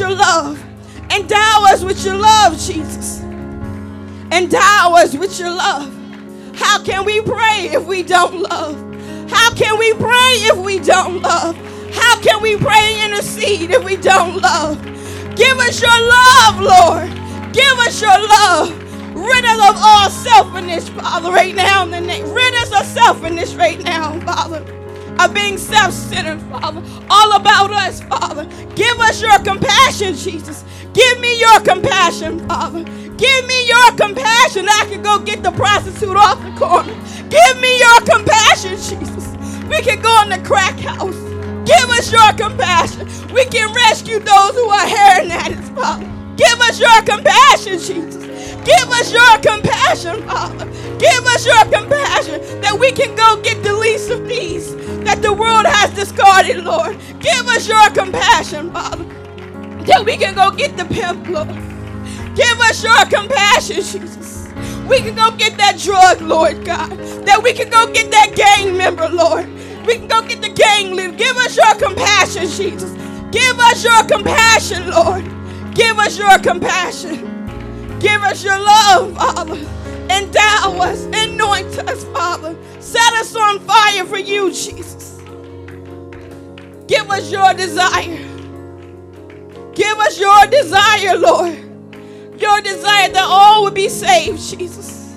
your love. Endow us with your love, Jesus. Endow us with your love. How can we pray if we don't love? How can we pray if we don't love? How can we pray and intercede if we don't love? Give us your love, Lord. Give us your love. Rid us of all selfishness, Father, right now in the name. Rid us of selfishness right now, Father. Of being self-centered, Father. All about us, Father. Give us your compassion, Jesus. Give me your compassion, Father. Give me your compassion. I can go get the prostitute off the corner. Give me your compassion, Jesus. We can go in the crack house. Give us your compassion. We can rescue those who are hearing addicts, Father. Give us your compassion, Jesus. Give us your compassion, Father. Give us your compassion that we can go get the least of these that the world has discarded, Lord. Give us your compassion, Father, that we can go get the pimp, Lord. Give us your compassion, Jesus. We can go get that drug, Lord God. That we can go get that gang member, Lord. We can go get the gang leader. Give us your compassion, Jesus. Give us your compassion, Lord. Give us your compassion. Give us your love, Father. Endow us, anoint us, Father. Set us on fire for you, Jesus. Give us your desire. Give us your desire, Lord. Your desire that all would be saved, Jesus.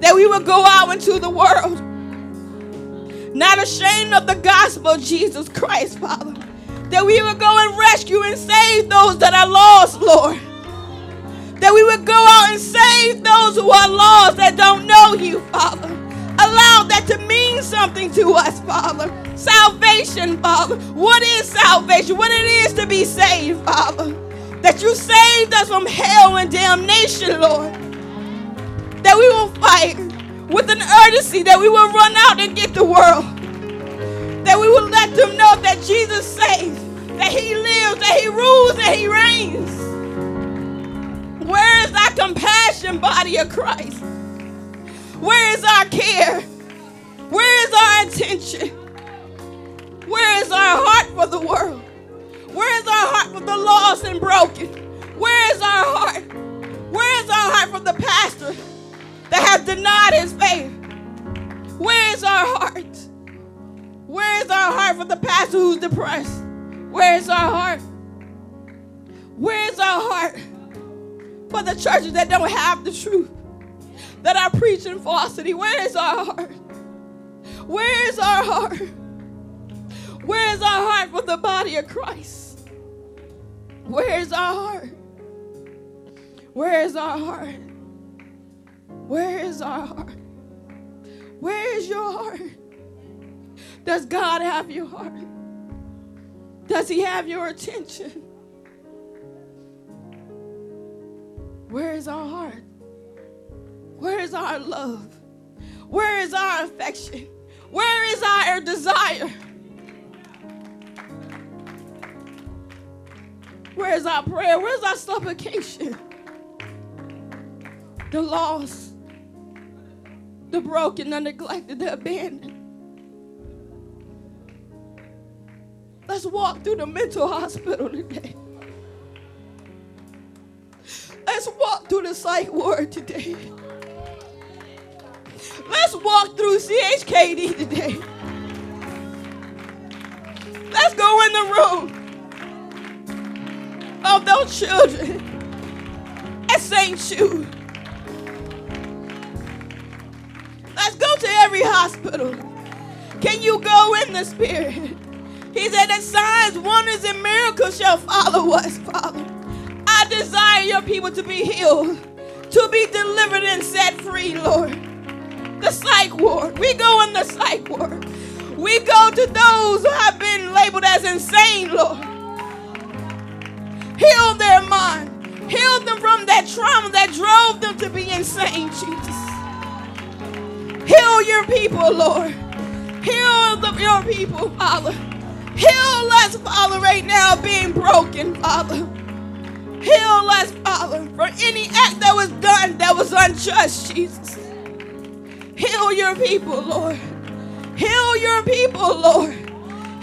That we would go out into the world, not ashamed of the gospel of Jesus Christ, Father. That we would go and rescue and save those that are lost, Lord. That we would go out and save those who are lost that don't know you, Father. Allow that to mean something to us, Father. Salvation, Father. What is salvation? What it is to be saved, Father. That you saved us from hell and damnation, Lord. That we will fight with an urgency, that we will run out and get the world. That we will let them know that Jesus saves, that He lives, that He rules, that He reigns. Where is our compassion, body of Christ? Where is our care? Where is our attention? Where is our heart for the world? Where is our heart for the lost and broken? Where is our heart? Where is our heart for the pastor that has denied his faith? Where is our heart? Where is our heart for the pastor who's depressed? Where is our heart? Where is our heart for the churches that don't have the truth, that are preaching falsity? Where is our heart? Where is our heart? Where is our heart for the body of Christ? Where is our heart? Where is our heart? Where is our heart? Where is your heart? Does God have your heart? Does He have your attention? Where is our heart? Where is our love? Where is our affection? Where is our desire? Where is our prayer? Where's our supplication? The lost, the broken, the neglected, the abandoned. Let's walk through the mental hospital today. Let's walk through the psych ward today. Let's walk through CHKD today. Let's go in the room of those children at St. Jude. Let's go to every hospital. Can you go in the spirit? He said that signs, wonders, and miracles shall follow us, Father. I desire your people to be healed, to be delivered and set free, Lord. The psych ward. We go in the psych ward. We go to those who have been labeled as insane, Lord. Heal their mind. Heal them from that trauma that drove them to be insane, Jesus. Heal your people, Lord. Heal the, your people, Father. Heal us, Father, right now, being broken, Father. Heal us, Father, for any act that was done that was unjust, Jesus. Heal your people, Lord. Heal your people, Lord.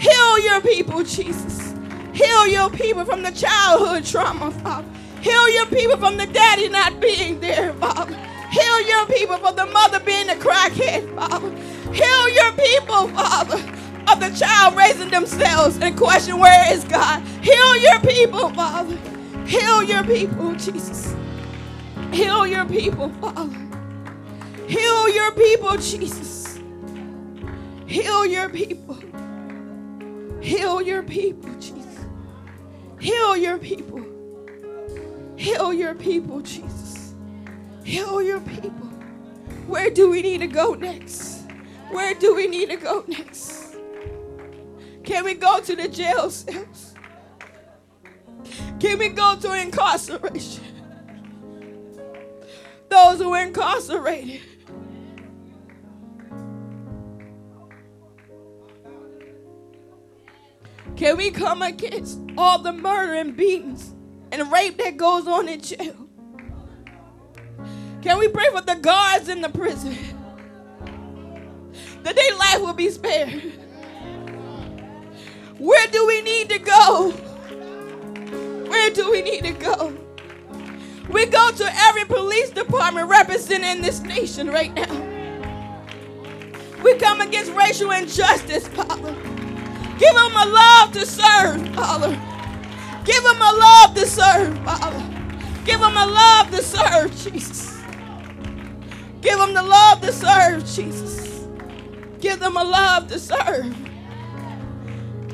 Heal your people, Jesus. Heal your people from the childhood trauma, Father. Heal your people from the daddy not being there, Father. Heal your people from the mother being a crackhead, Father. Heal your people, Father, of the child raising themselves and question where is God. Heal your people, Father. Heal your people, Jesus. Heal your people, Father. Heal your people, Jesus. Heal your people. Heal your people, Jesus. Heal your people. Heal your people, Jesus. Heal your people. Where do we need to go next? Where do we need to go next? Can we go to the jail cells? Can we go to incarceration? Those who are incarcerated. Can we come against all the murder and beatings and rape that goes on in jail? Can we pray for the guards in the prison that their life will be spared? Where do we need to go? Where do we need to go? We go to every police department representing this nation right now. We come against racial injustice, Father. Give them a love to serve, Father. Give them a love to serve, Father. Give them a love to serve, Jesus. Give them the love to serve, Jesus. Give them a love to serve.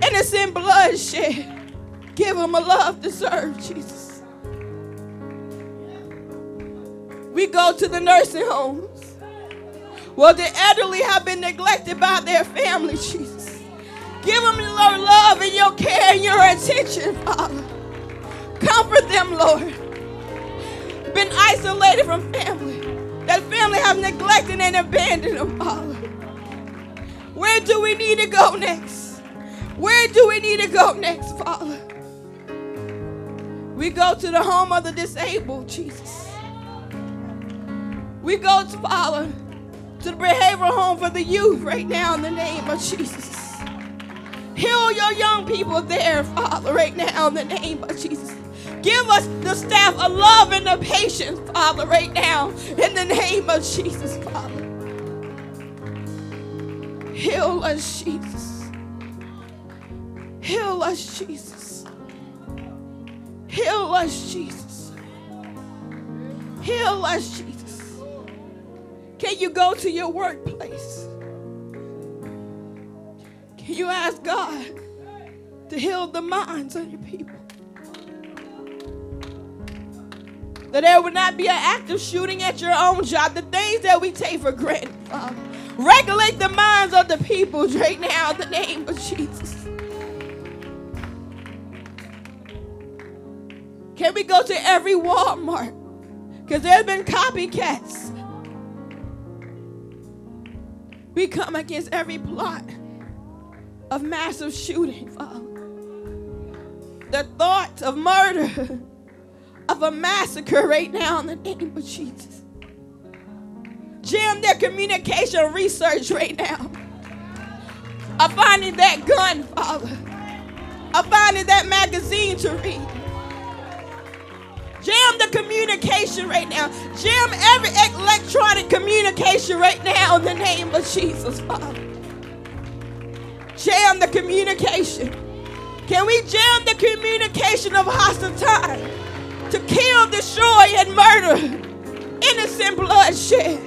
Innocent bloodshed. Give them a love to serve, Jesus. We go to the nursing homes. Well, the elderly have been neglected by their family, Jesus. Give them your love and your care and your attention, Father. Comfort them, Lord. Been isolated from family. That family have neglected and abandoned them, Father. Where do we need to go next? Where do we need to go next, Father? We go to the home of the disabled, Jesus. We go to Father to the behavioral home for the youth right now in the name of Jesus. Heal your young people there, Father, right now in the name of Jesus. Give us the staff of love and the patience, Father, right now in the name of Jesus, Father. Heal us, Jesus. Heal us, Jesus. Heal us, Jesus. Heal us, Jesus. Can you go to your workplace? Can you ask God to heal the minds of your people? That there would not be an active shooting at your own job. The things that we take for granted, Father. Regulate the minds of the people right now in the name of Jesus. Can we go to every Walmart? Because there's been copycats. We come against every plot of massive shooting, Father. The thought of murder, of a massacre right now in the name of Jesus. Jam their communication research right now. I'm finding that gun, Father. I'm finding that magazine to read. Jam the communication right now. Jam every electronic communication right now in the name of Jesus, Father. Jam the communication. Can we jam the communication of hostile time to kill, destroy, and murder innocent bloodshed?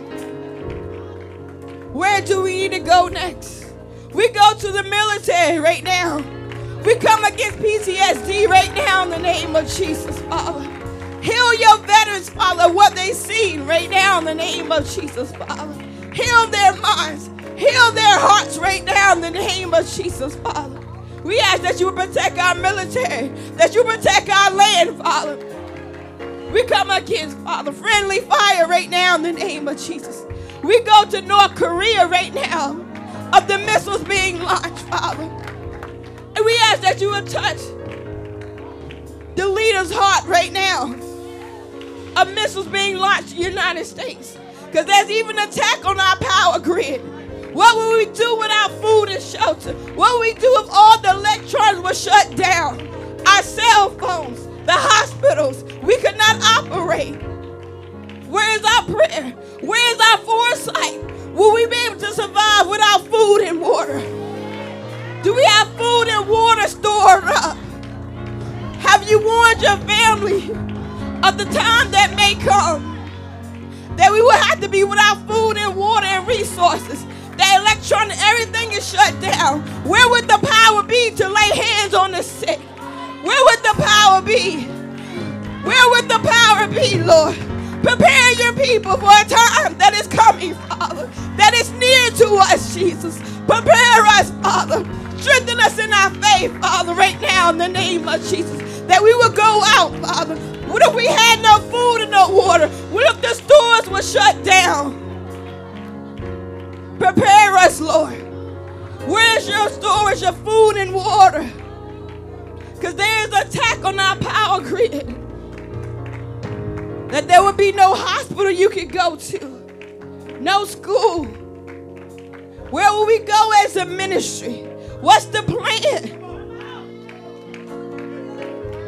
Where do we need to go next? We go to the military right now. We come against PTSD right now in the name of Jesus, Father. Heal your veterans, Father, what they see right now in the name of Jesus, Father. Heal their minds. Heal their hearts right now in the name of Jesus, Father. We ask that you protect our military, that you protect our land, Father. We come against, Father, friendly fire right now in the name of Jesus. We go to North Korea right now of the missiles being launched, Father. And we ask that you would touch the leader's heart right now of missiles being launched in the United States. Because there's even attack on our power grid. What will we do without food and shelter? What will we do if all the electrons were shut down? our cell phones, the hospitals. We could not operate. Where is our prayer? Where is our foresight? Will we be able to survive without food and water? Do we have food and water stored up? Have you warned your family of the time that may come that we will have to be without food and water and resources? That electronic, everything is shut down. Where would the power be to lay hands on the sick? Where would the power be? Where would the power be, Lord? Prepare your people for a time that is coming, Father, that is near to us, Jesus. Prepare us, Father. Strengthen us in our faith, Father, right now in the name of Jesus. That we will go out, Father. What if we had no food and no water? What if the stores were shut down? Prepare us, Lord. Where's your storage of food and water? Because there's attack on our power grid. That there would be no hospital you could go to, no school. Where will we go as a ministry? What's the plan?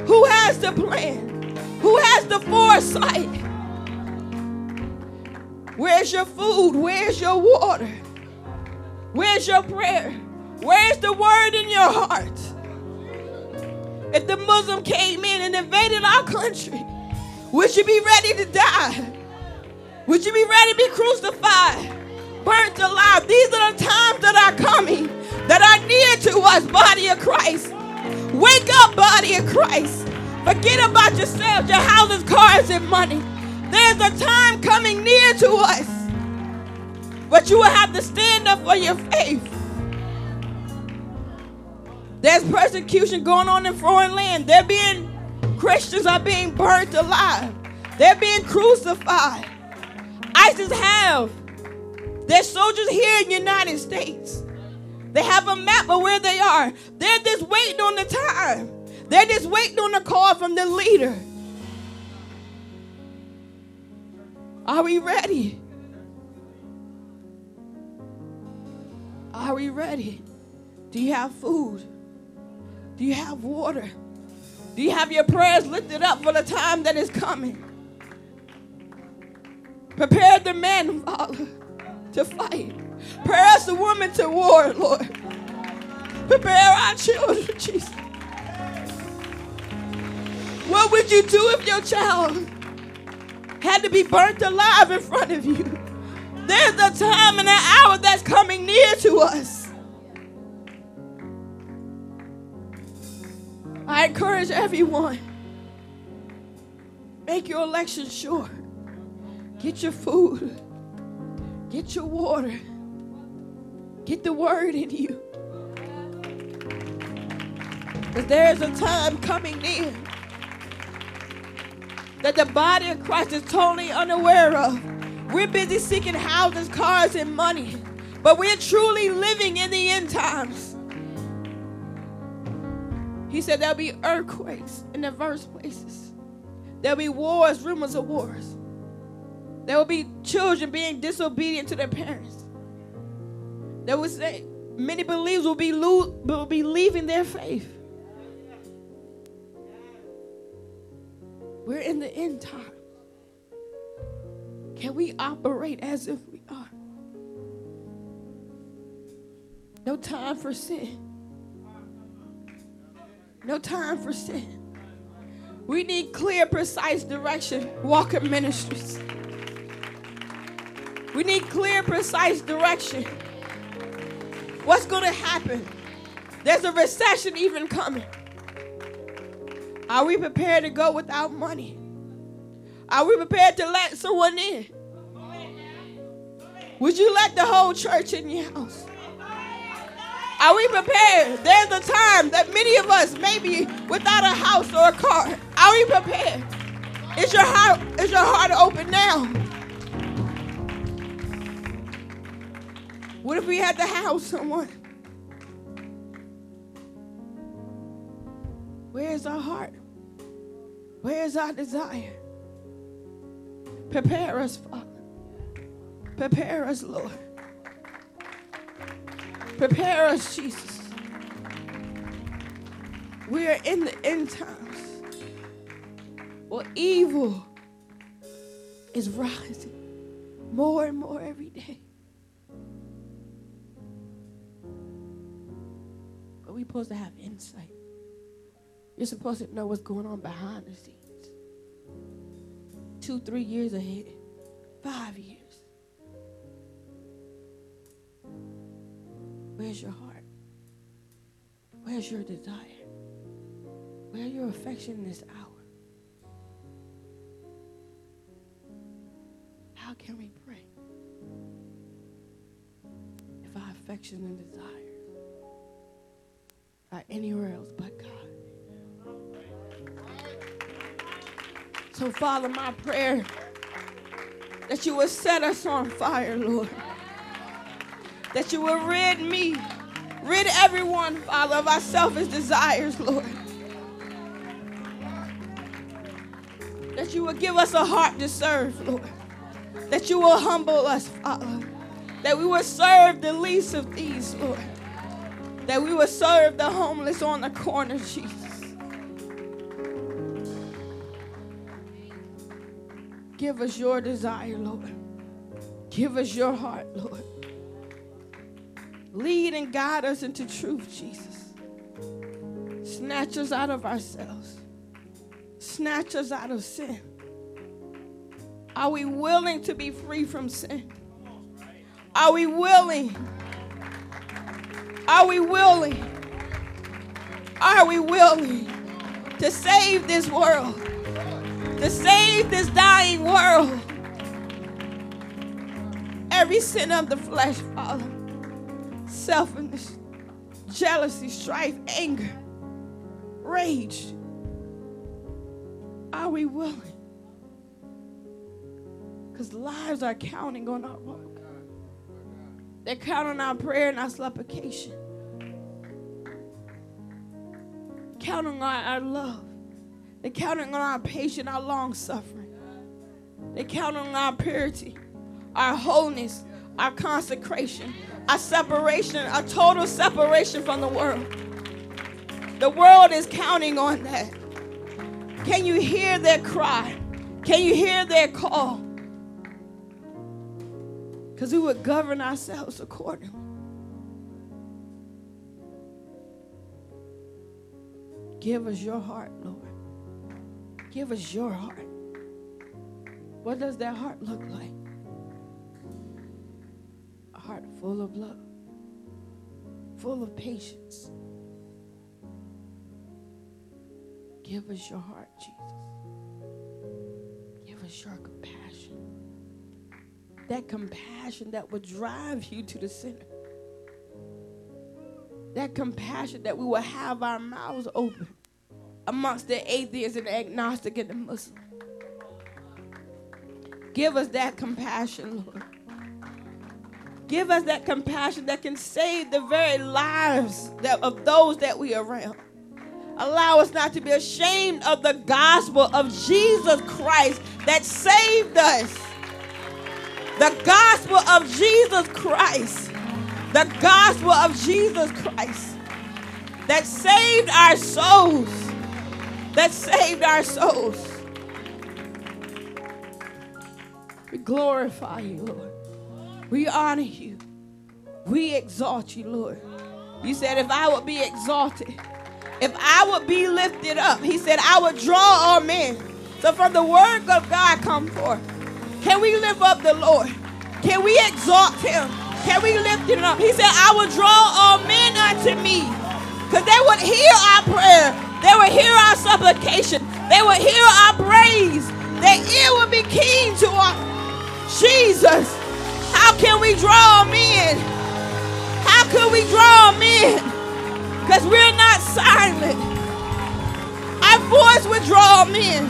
Who has the plan? Who has the foresight? Where's your food? Where's your water? Where's your prayer? Where's the word in your heart? If the Muslim came in and invaded our country, would you be ready to die? Would you be ready to be crucified, burnt alive? These are the times that are coming, that are near to us, body of Christ. Wake up, body of Christ. Forget about yourself, your houses, cars, and money. There's a time coming near to us. But you will have to stand up for your faith. There's persecution going on in foreign land. They're being Christians are being burnt alive. They're being crucified. ISIS have their soldiers here in the United States. They have a map of where they are. They're just waiting on the time. They're just waiting on the call from the leader. Are we ready? Are we ready? Do you have food? Do you have water? Do you have your prayers lifted up for the time that is coming? Prepare the men, Father, to fight. Prepare us, the women, to war, Lord. Prepare our children, Jesus. What would you do if your child had to be burnt alive in front of you? There's a time and an hour that's coming near to us. I encourage everyone make your election sure. Get your food, get your water, get the word in you. Because there is a time coming near that the body of Christ is totally unaware of. We're busy seeking houses, cars, and money, but we're truly living in the end times. He said there'll be earthquakes in diverse places. There'll be wars, rumors of wars. There will be children being disobedient to their parents. There will say many believers will be, lo- will be leaving their faith. We're in the end time. Can we operate as if we are? No time for sin. No time for sin. We need clear, precise direction. Walker Ministries. We need clear, precise direction. What's going to happen? There's a recession even coming. Are we prepared to go without money? Are we prepared to let someone in? Would you let the whole church in your house? Are we prepared? There's a time that many of us may be without a house or a car. Are we prepared? Is your heart is your heart open now? What if we had to house someone? Where's our heart? Where's our desire? Prepare us, Father. Prepare us, Lord. Prepare us, Jesus. We are in the end times. Well, evil is rising more and more every day. But we're supposed to have insight. You're supposed to know what's going on behind the scenes. Two, three years ahead, five years. Where's your heart? Where's your desire? Where's your affection this hour? How can we pray if our affection and desires are anywhere else but God? So, Father, my prayer that you will set us on fire, Lord. That you will rid me, rid everyone, Father, of our selfish desires, Lord. That you will give us a heart to serve, Lord that you will humble us, Father. That we will serve the least of these, Lord. That we will serve the homeless on the corner, Jesus. Give us your desire, Lord. Give us your heart, Lord. Lead and guide us into truth, Jesus. Snatch us out of ourselves. Snatch us out of sin. Are we willing to be free from sin? Are we willing? Are we willing? Are we willing to save this world? To save this dying world? Every sin of the flesh, Father. Selfishness, jealousy, strife, anger, rage. Are we willing? Because lives are counting on our walk. They're counting on our prayer and our supplication. Counting on our love. They're counting on our patience, our long suffering. They're counting on our purity, our wholeness, our consecration, our separation, our total separation from the world. The world is counting on that. Can you hear their cry? Can you hear their call? because we would govern ourselves accordingly. Give us your heart, Lord. Give us your heart. What does that heart look like? A heart full of love, full of patience. Give us your heart, Jesus. Give us your compassion that compassion that would drive you to the center. That compassion that we will have our mouths open amongst the atheists and the agnostic and the Muslim. Give us that compassion, Lord. Give us that compassion that can save the very lives that, of those that we are around. Allow us not to be ashamed of the gospel of Jesus Christ that saved us. The gospel of Jesus Christ. The gospel of Jesus Christ that saved our souls. That saved our souls. We glorify you, Lord. We honor you. We exalt you, Lord. You said, if I would be exalted, if I would be lifted up, he said, I would draw all men. So from the word of God come forth. Can we lift up the Lord? Can we exalt him? Can we lift him up? He said, I will draw all men unto me. Because they would hear our prayer. They will hear our supplication. They will hear our praise. Their ear would be keen to our Jesus. How can we draw men? How can we draw men? Because we're not silent. Our voice would draw men.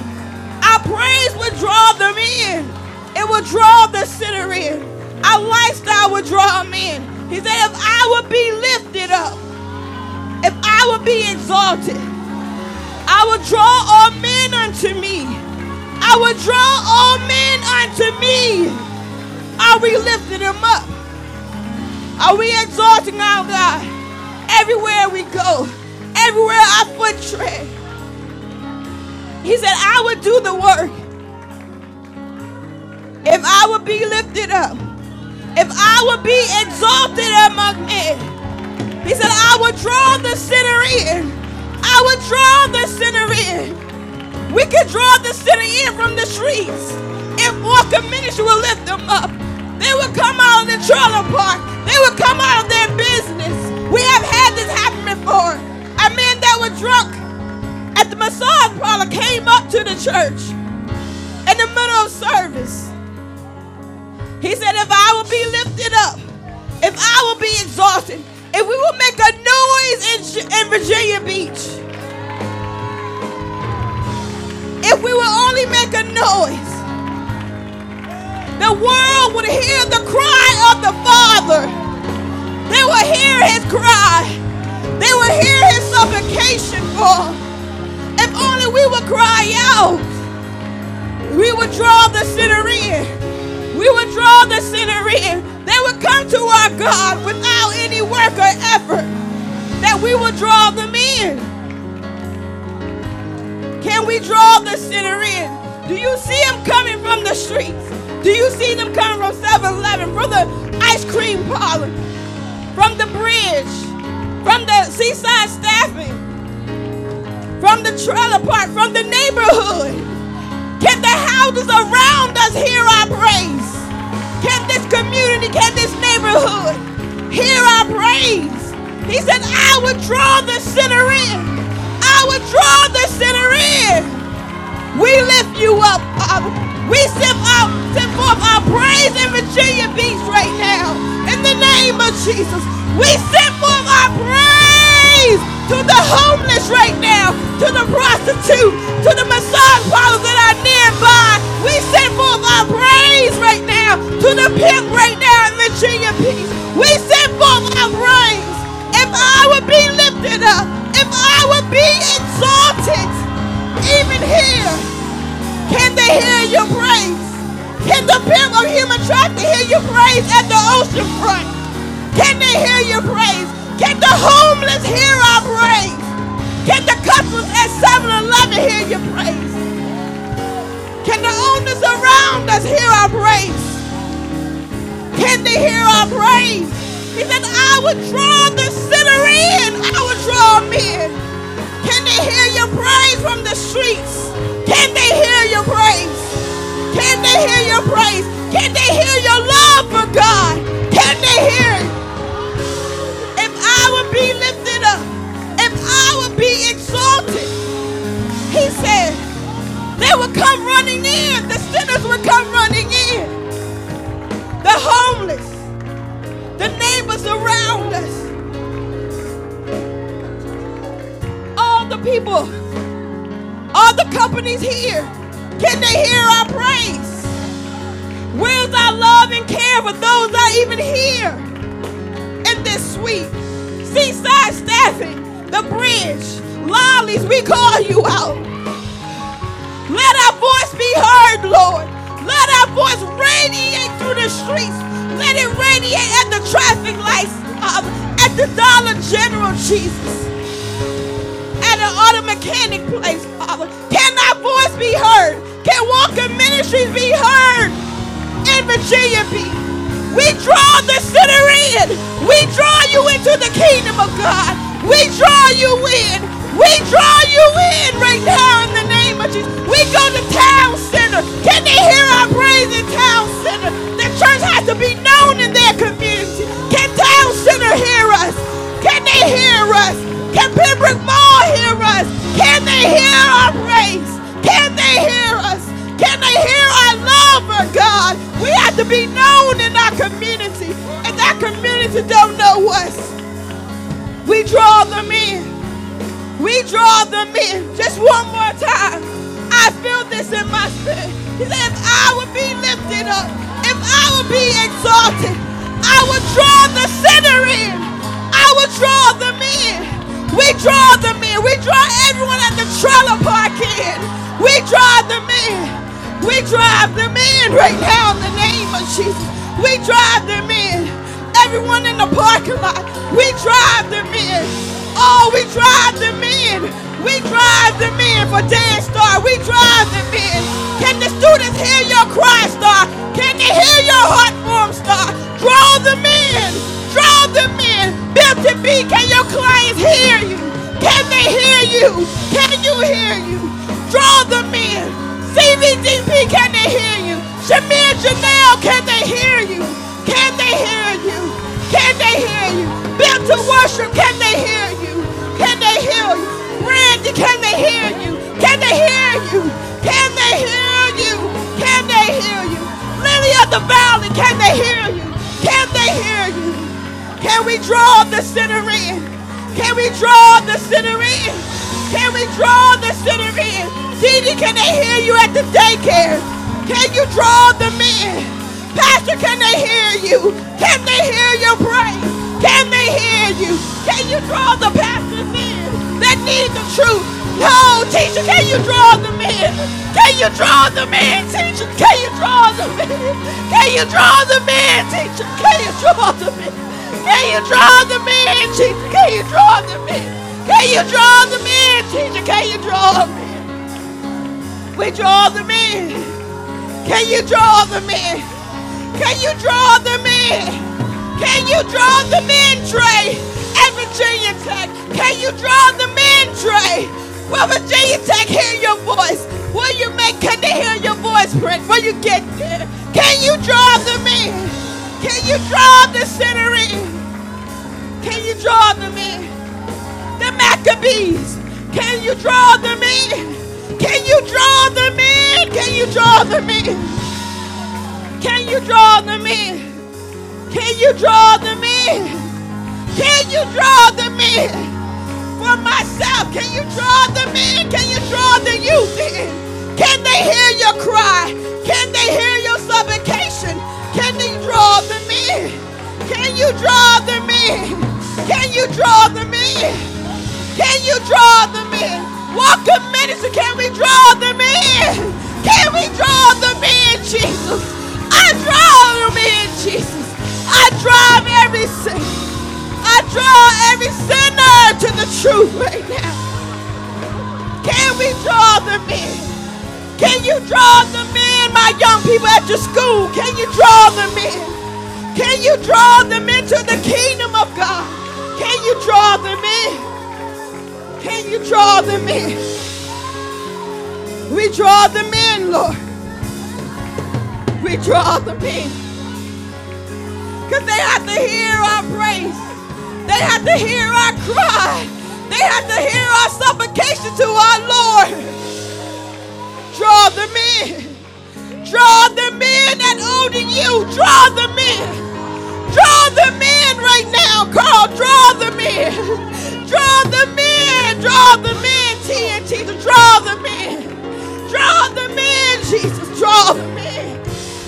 Our praise would draw them in. It will draw the sinner in. Our lifestyle will draw in. He said, if I would be lifted up, if I would be exalted, I will draw all men unto me. I will draw all men unto me. Are we lifting them up? Are we exalting our God? Everywhere we go, everywhere our foot tread. He said, I would do the work. If I would be lifted up, if I would be exalted among men, he said, I would draw the sinner in. I would draw the sinner in. We could draw the sinner in from the streets. If Walker Ministry will lift them up, they will come out of the trailer park. They would come out of their business. We have had this happen before. A man that was drunk at the massage parlor came up to the church in the middle of service. He said, If I will be lifted up, if I will be exalted, if we will make a noise in, in Virginia Beach, if we will only make a noise, the world would hear the cry of the Father. They will hear his cry. They will hear his supplication for. If only we would cry out, we would draw the sinner in we would draw the sinner in. They would come to our God without any work or effort. That we would draw them in. Can we draw the sinner in? Do you see them coming from the streets? Do you see them coming from 7 Eleven, from the ice cream parlor, from the bridge, from the seaside staffing, from the trailer park, from the neighborhood? Can the houses around us hear our praise? Can this community, can this neighborhood hear our praise? He said, I would draw the sinner in. I would draw the sinner in. We lift you up. We send, out, send forth our praise in Virginia Beach right now. In the name of Jesus. We send forth our praise to the homeless right now, to the prostitute, to the massage parlors that are nearby. We send forth our praise right now to the pimp right now in Virginia Beach. We send forth our praise. If I would be lifted up, if I would be exalted, even here, can they hear your praise? Can the pimp of human trafficking hear your praise at the ocean front? Can they hear your praise? Can the homeless hear our praise? Can the customers at 7-Eleven hear your praise? Can the owners around us hear our praise? Can they hear our praise? He said, I would draw the sinner in. I would draw them in. Can they hear your praise from the streets? Can they hear your praise? Can they hear your praise? Can they hear your love for God? Can they hear it? Be lifted up, if I would be exalted, he said, they would come running in. The sinners would come running in. The homeless, the neighbors around us, all the people, all the companies here. Can they hear our praise? Where's our love and care for those that even here in this suite? Seaside Staffing, the bridge, lollies, we call you out. Let our voice be heard, Lord. Let our voice radiate through the streets. Let it radiate at the traffic lights, uh, at the Dollar General, Jesus. At an auto mechanic place, Father. Can our voice be heard? Can Walker Ministries be heard in Virginia Beach? We draw the sinner in. We draw you into the kingdom of God. We draw you in. We draw you in right now in the name of Jesus. We go to town center. Can they hear our praise in town center? The church has to be known in their community. Can town center hear us? Can they hear us? Can Pembroke Mall hear us? Can they hear our praise? Can they hear us? Can they hear our love for God? We have to be known in our community. And that community don't know us. We draw them in. We draw them in. Just one more time. I feel this in my spirit. He said, if I would be lifted up, if I would be exalted, I would draw the sinner in. I would draw them in. We draw them in. We draw everyone at the trailer park in. We draw them in. We drive them in right now in the name of Jesus. We drive them in. Everyone in the parking lot, we drive them in. Oh, we drive them in. We drive them in for Dance Star. We drive them in. Can the students hear your cry, Star? Can they hear your heart form, Star? Draw them in. Draw them in. Milton B, can your clients hear you? Can they hear you? Can you hear you? Draw them in. CVDP, can they hear you? Shamir Janelle, can they hear you? Can they hear you? Can they hear you? Built to worship, can they hear you? Can they hear you? Brandy, can they hear you? Can they hear you? Can they hear you? Can they hear you? Lily of the Valley, can they hear you? Can they hear you? Can we draw the sinner in? Can we draw the sinner in? Can we draw the sinner in? Didi, can they hear you at the daycare? Can you draw them in? Pastor, can they hear you? Can they hear your praise? Can they hear you? Can you draw the pastors in that need the truth? No, teacher, can you draw them in? Can you draw them in, teacher? Can you draw them in? Can you draw them in, teacher? Can you draw them in? Can you draw them in, teacher? Can you draw them in? Can you draw them in, teacher? Can you draw them in? We draw them in. Can you draw them in? Can you draw them in? Can you draw them in, Trey? At Virginia Tech, can you draw them in, Trey? Will Virginia Tech hear your voice? Will you make, can they hear your voice, Prince? Will you get there? Can you draw them in? Can you draw the sinner in? Can you draw them in? The Maccabees, can you draw them in? Can you draw them in? Can you draw them in? Can you draw them in? Can you draw them in? Can you draw them in? For myself, can you draw them in? Can you draw the youth in? Can they hear your cry? Can they hear your supplication? Can they draw them in? Can you draw them in? Can you draw them in? Can you draw them in? Walker minister, can we draw them in? Can we draw them in, Jesus? I draw them in, Jesus. I drive every sin. I draw every sinner to the truth right now. Can we draw them in? Can you draw them in, my young people at your school? Can you draw them in? Can you draw them into the kingdom of God? Can you draw them in? Can you draw them in? We draw them in, Lord. We draw them in. Because they have to hear our praise. They have to hear our cry. They have to hear our supplication to our Lord. Draw them in. Draw them in and only you. Draw them in. Draw them in right now, Carl. Draw them in. Draw them in. Draw them in, TNT. Draw them in. Draw them in, Jesus. Draw them in.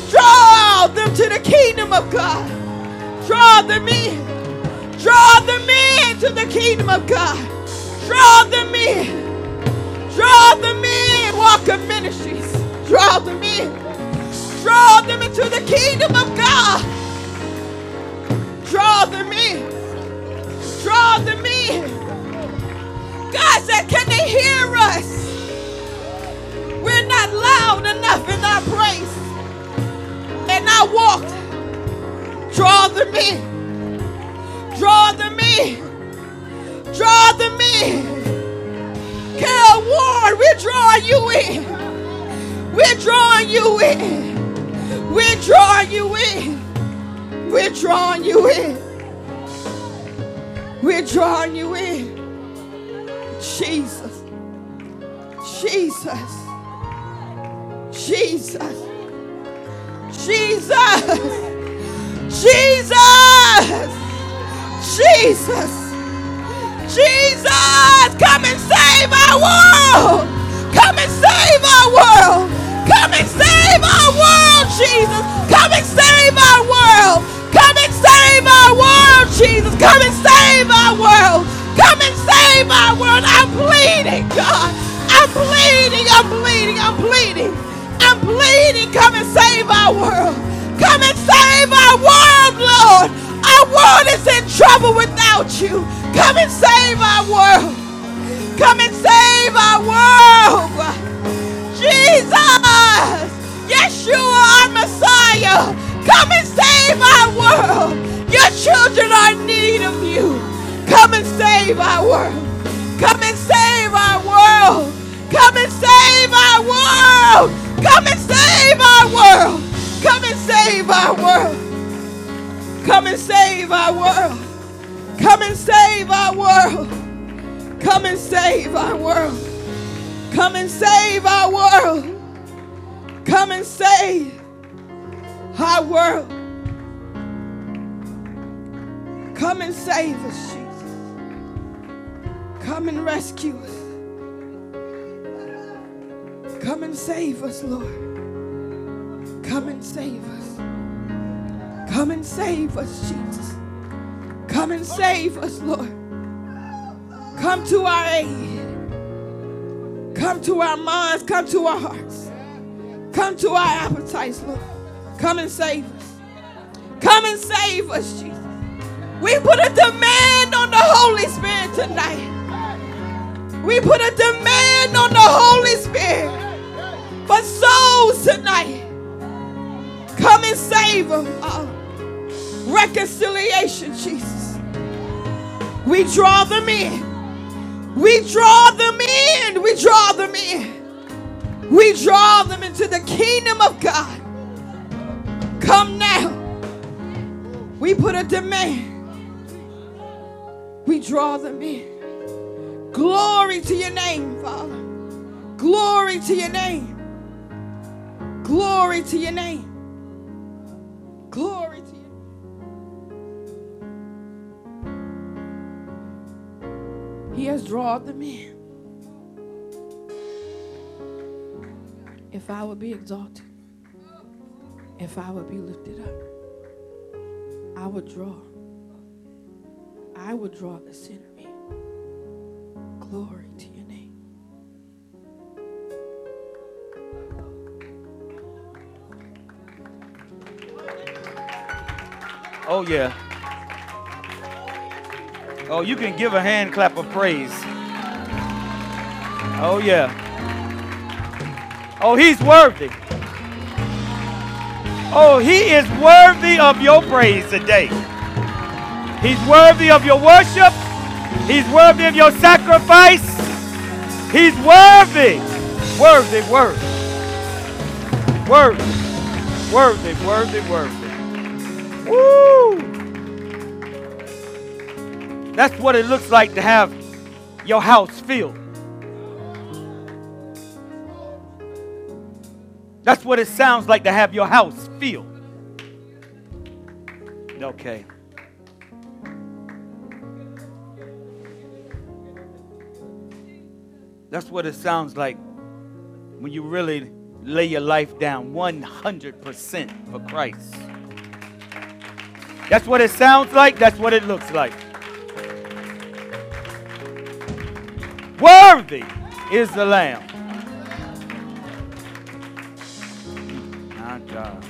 Draw them to the kingdom of God. Draw them in. Draw them in to the kingdom of God. Draw them in. Draw them in. Walker Ministries. Draw them in. Draw them into the kingdom of God. Draw them in. Draw them in. God said, Can they hear us? We're not loud enough in our praise. And I walked. Draw them in. Draw them in. Draw them in. Carol Ward, we're drawing you in. We're drawing you in. We're drawing you in. We're drawing you in. We're drawing you in. Jesus. Jesus. Jesus. Jesus. Jesus. Jesus. Jesus. Come and save our world. Come and save our world. Come and save our world, Jesus. Come and save our world. Our world. I'm pleading, God. I'm pleading. I'm pleading. I'm pleading. I'm pleading. Come and save our world. Come and save our world, Lord. Our world is in trouble without you. Come and save our world. Come and save our world. Jesus, Yeshua, our Messiah, come and save our world. Your children are in need of you. Come and save our world. Come and save our world. Come and save our world. Come and save our world. Come and save our world. Come and save our world. Come and save our world. Come and save our world. Come and save our world. Come and save our world. Come and save us, Jesus. Come and rescue us. Come and save us, Lord. Come and save us. Come and save us, Jesus. Come and save us, Lord. Come to our aid. Come to our minds. Come to our hearts. Come to our appetites, Lord. Come and save us. Come and save us, Jesus. We put a demand on the Holy Spirit tonight. We put a demand on the Holy Spirit for souls tonight. Come and save them. Oh. Reconciliation, Jesus. We draw them in. We draw them in. We draw them in. We draw them into the kingdom of God. Come now. We put a demand. We draw them in. Glory to your name, Father. Glory to your name. Glory to your name. Glory to you. He has drawn them in. If I would be exalted, if I would be lifted up, I would draw. I would draw the sinner in. Glory to your name. Oh, yeah. Oh, you can give a hand clap of praise. Oh, yeah. Oh, he's worthy. Oh, he is worthy of your praise today. He's worthy of your worship. He's worthy of your sacrifice. He's worthy. Worthy, worthy. Worthy. Worthy, worthy, worthy. Woo! That's what it looks like to have your house filled. That's what it sounds like to have your house filled. Okay. That's what it sounds like when you really lay your life down 100% for Christ. That's what it sounds like. That's what it looks like. Worthy is the Lamb. My God.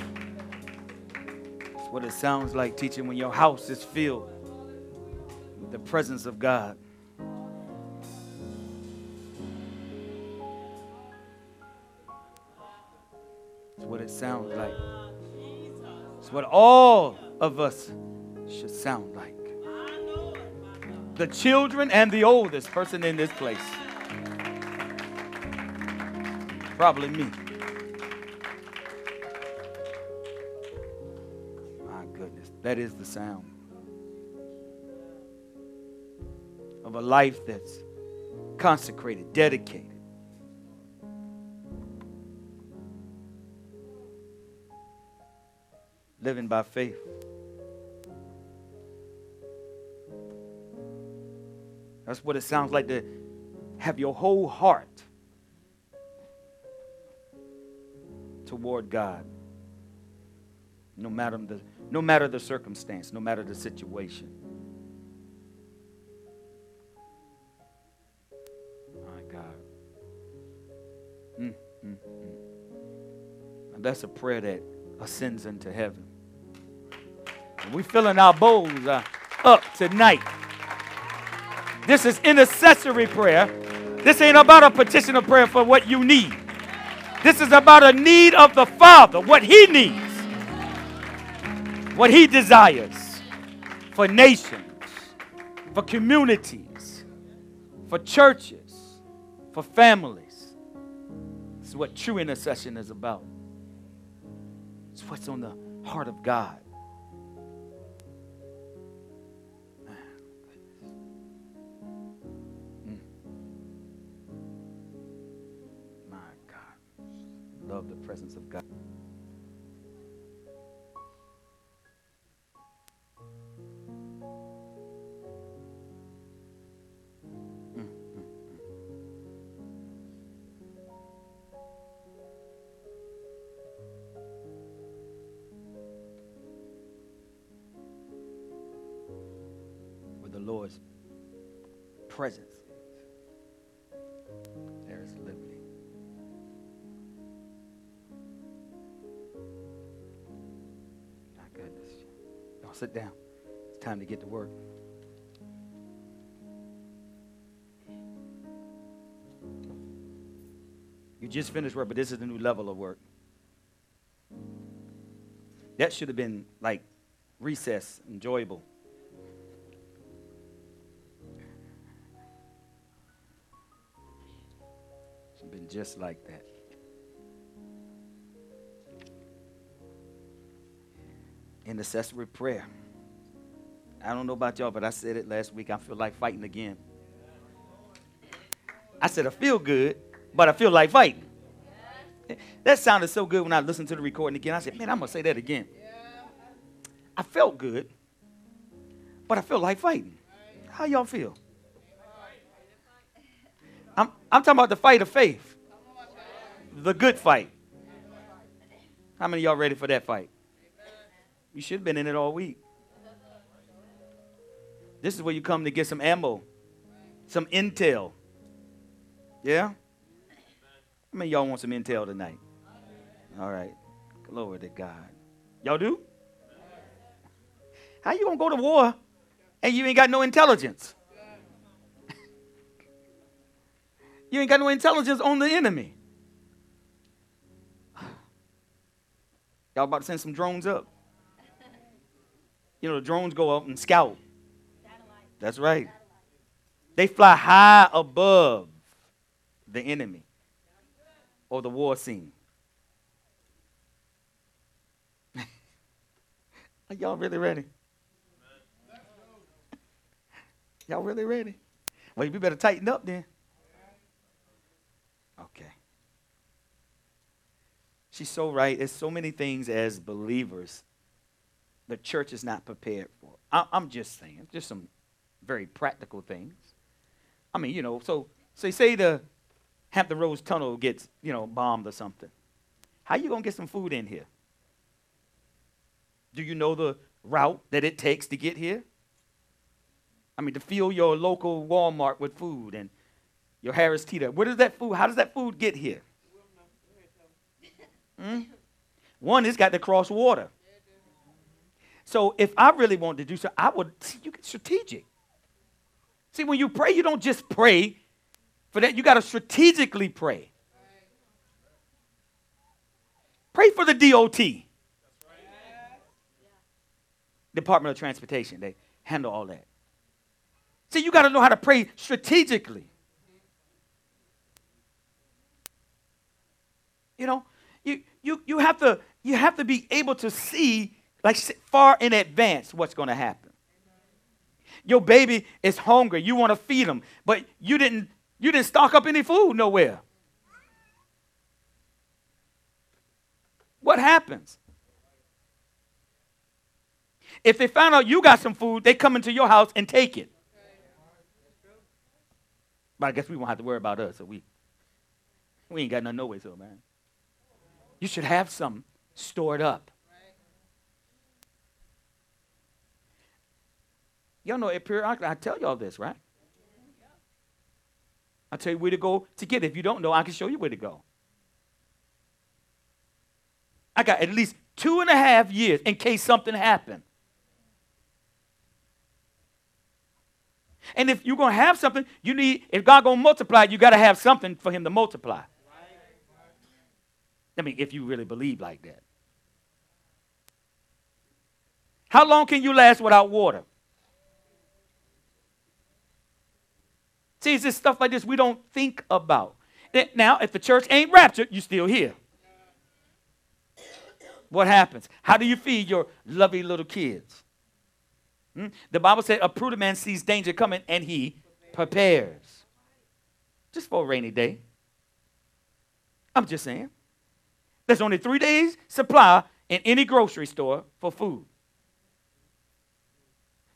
That's what it sounds like teaching when your house is filled with the presence of God. What it sounds like. It's what all of us should sound like. The children and the oldest person in this place. Probably me. My goodness, that is the sound of a life that's consecrated, dedicated. Living by faith. That's what it sounds like to have your whole heart toward God. No matter the, no matter the circumstance, no matter the situation. My God. Mm, mm, mm. That's a prayer that ascends into heaven. And we fill in our bowls. Uh, up tonight. This is intercessory prayer. This ain't about a petition of prayer for what you need. This is about a need of the Father, what He needs, what He desires for nations, for communities, for churches, for families. This is what true intercession is about. It's what's on the heart of God. Love the presence of God. Mm, mm, mm. Lord's presence sit down. It's time to get to work. You just finished work, but this is the new level of work. That should have been like recess, enjoyable. Should have been just like that. Intercessory prayer. I don't know about y'all, but I said it last week. I feel like fighting again. I said I feel good, but I feel like fighting. That sounded so good when I listened to the recording again. I said, man, I'm going to say that again. I felt good, but I feel like fighting. How y'all feel? I'm, I'm talking about the fight of faith, the good fight. How many y'all ready for that fight? You should have been in it all week. This is where you come to get some ammo, some intel. Yeah? Many of y'all want some intel tonight? All right. Glory to God. Y'all do? How you gonna go to war and you ain't got no intelligence? you ain't got no intelligence on the enemy. Y'all about to send some drones up. You know, the drones go up and scout. That's right. They fly high above the enemy or the war scene. Are y'all really ready? Y'all really ready? Well, you better tighten up then. Okay. She's so right. There's so many things as believers the church is not prepared for. I, am just saying, just some very practical things. I mean, you know, so so say the Hampton Roads Tunnel gets, you know, bombed or something. How you gonna get some food in here? Do you know the route that it takes to get here? I mean, to fill your local Walmart with food and your Harris Teeter. Where does that food? How does that food get here? Hmm? One, it's got to cross water. So if I really wanted to do so, I would see you get strategic. See, when you pray, you don't just pray for that. You got to strategically pray. Pray for the DOT. Department of Transportation. They handle all that. See, you got to know how to pray strategically. You know, you, you, you, have to, you have to be able to see, like, far in advance what's going to happen. Your baby is hungry. You want to feed him, but you didn't, you didn't stock up any food nowhere. What happens? If they found out you got some food, they come into your house and take it. But I guess we won't have to worry about us. So we, we ain't got nothing no way, so man. You should have some stored up. Y'all know it periodically. I tell y'all this, right? I tell you where to go to get it. If you don't know, I can show you where to go. I got at least two and a half years in case something happened. And if you're to have something, you need, if God to multiply, you got to have something for him to multiply. I mean, if you really believe like that. How long can you last without water? See, it's just stuff like this we don't think about. Now, if the church ain't raptured, you still here. What happens? How do you feed your lovely little kids? Hmm? The Bible said a prudent man sees danger coming and he prepares. Just for a rainy day. I'm just saying. There's only three days' supply in any grocery store for food.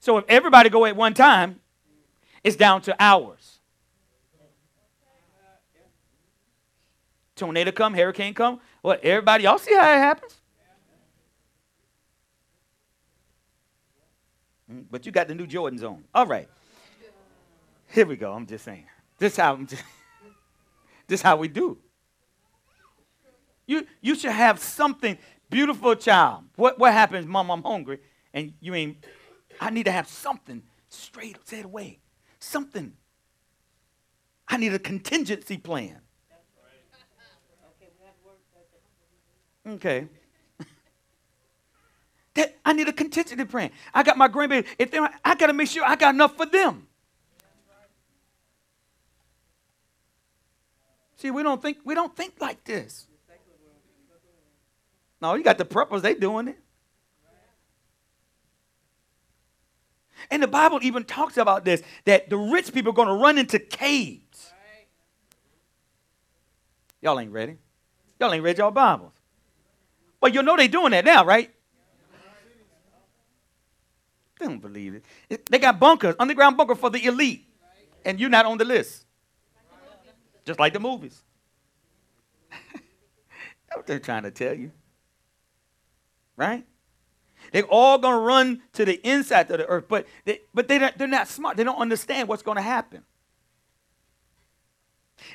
So if everybody go at one time, it's down to hours. Tornado come, hurricane come. What, everybody, y'all see how it happens? Mm, but you got the new Jordans on. All right. Here we go. I'm just saying. This how just, this how we do. You you should have something beautiful child. What what happens, mom, I'm hungry, and you ain't I need to have something straight said away. Something. I need a contingency plan. Okay. That I need a contingency plan. I got my grandbaby. If they, I got to make sure I got enough for them. See, we don't think we don't think like this. No, you got the preppers, they doing it. And the Bible even talks about this that the rich people are going to run into caves. Y'all ain't ready. Y'all ain't read y'all Bibles. Well, you know they're doing that now, right? They don't believe it. They got bunkers, underground bunker for the elite, and you're not on the list. Just like the movies. That's what they're trying to tell you. Right? They're all going to run to the inside of the earth, but, they, but they they're not smart. They don't understand what's going to happen.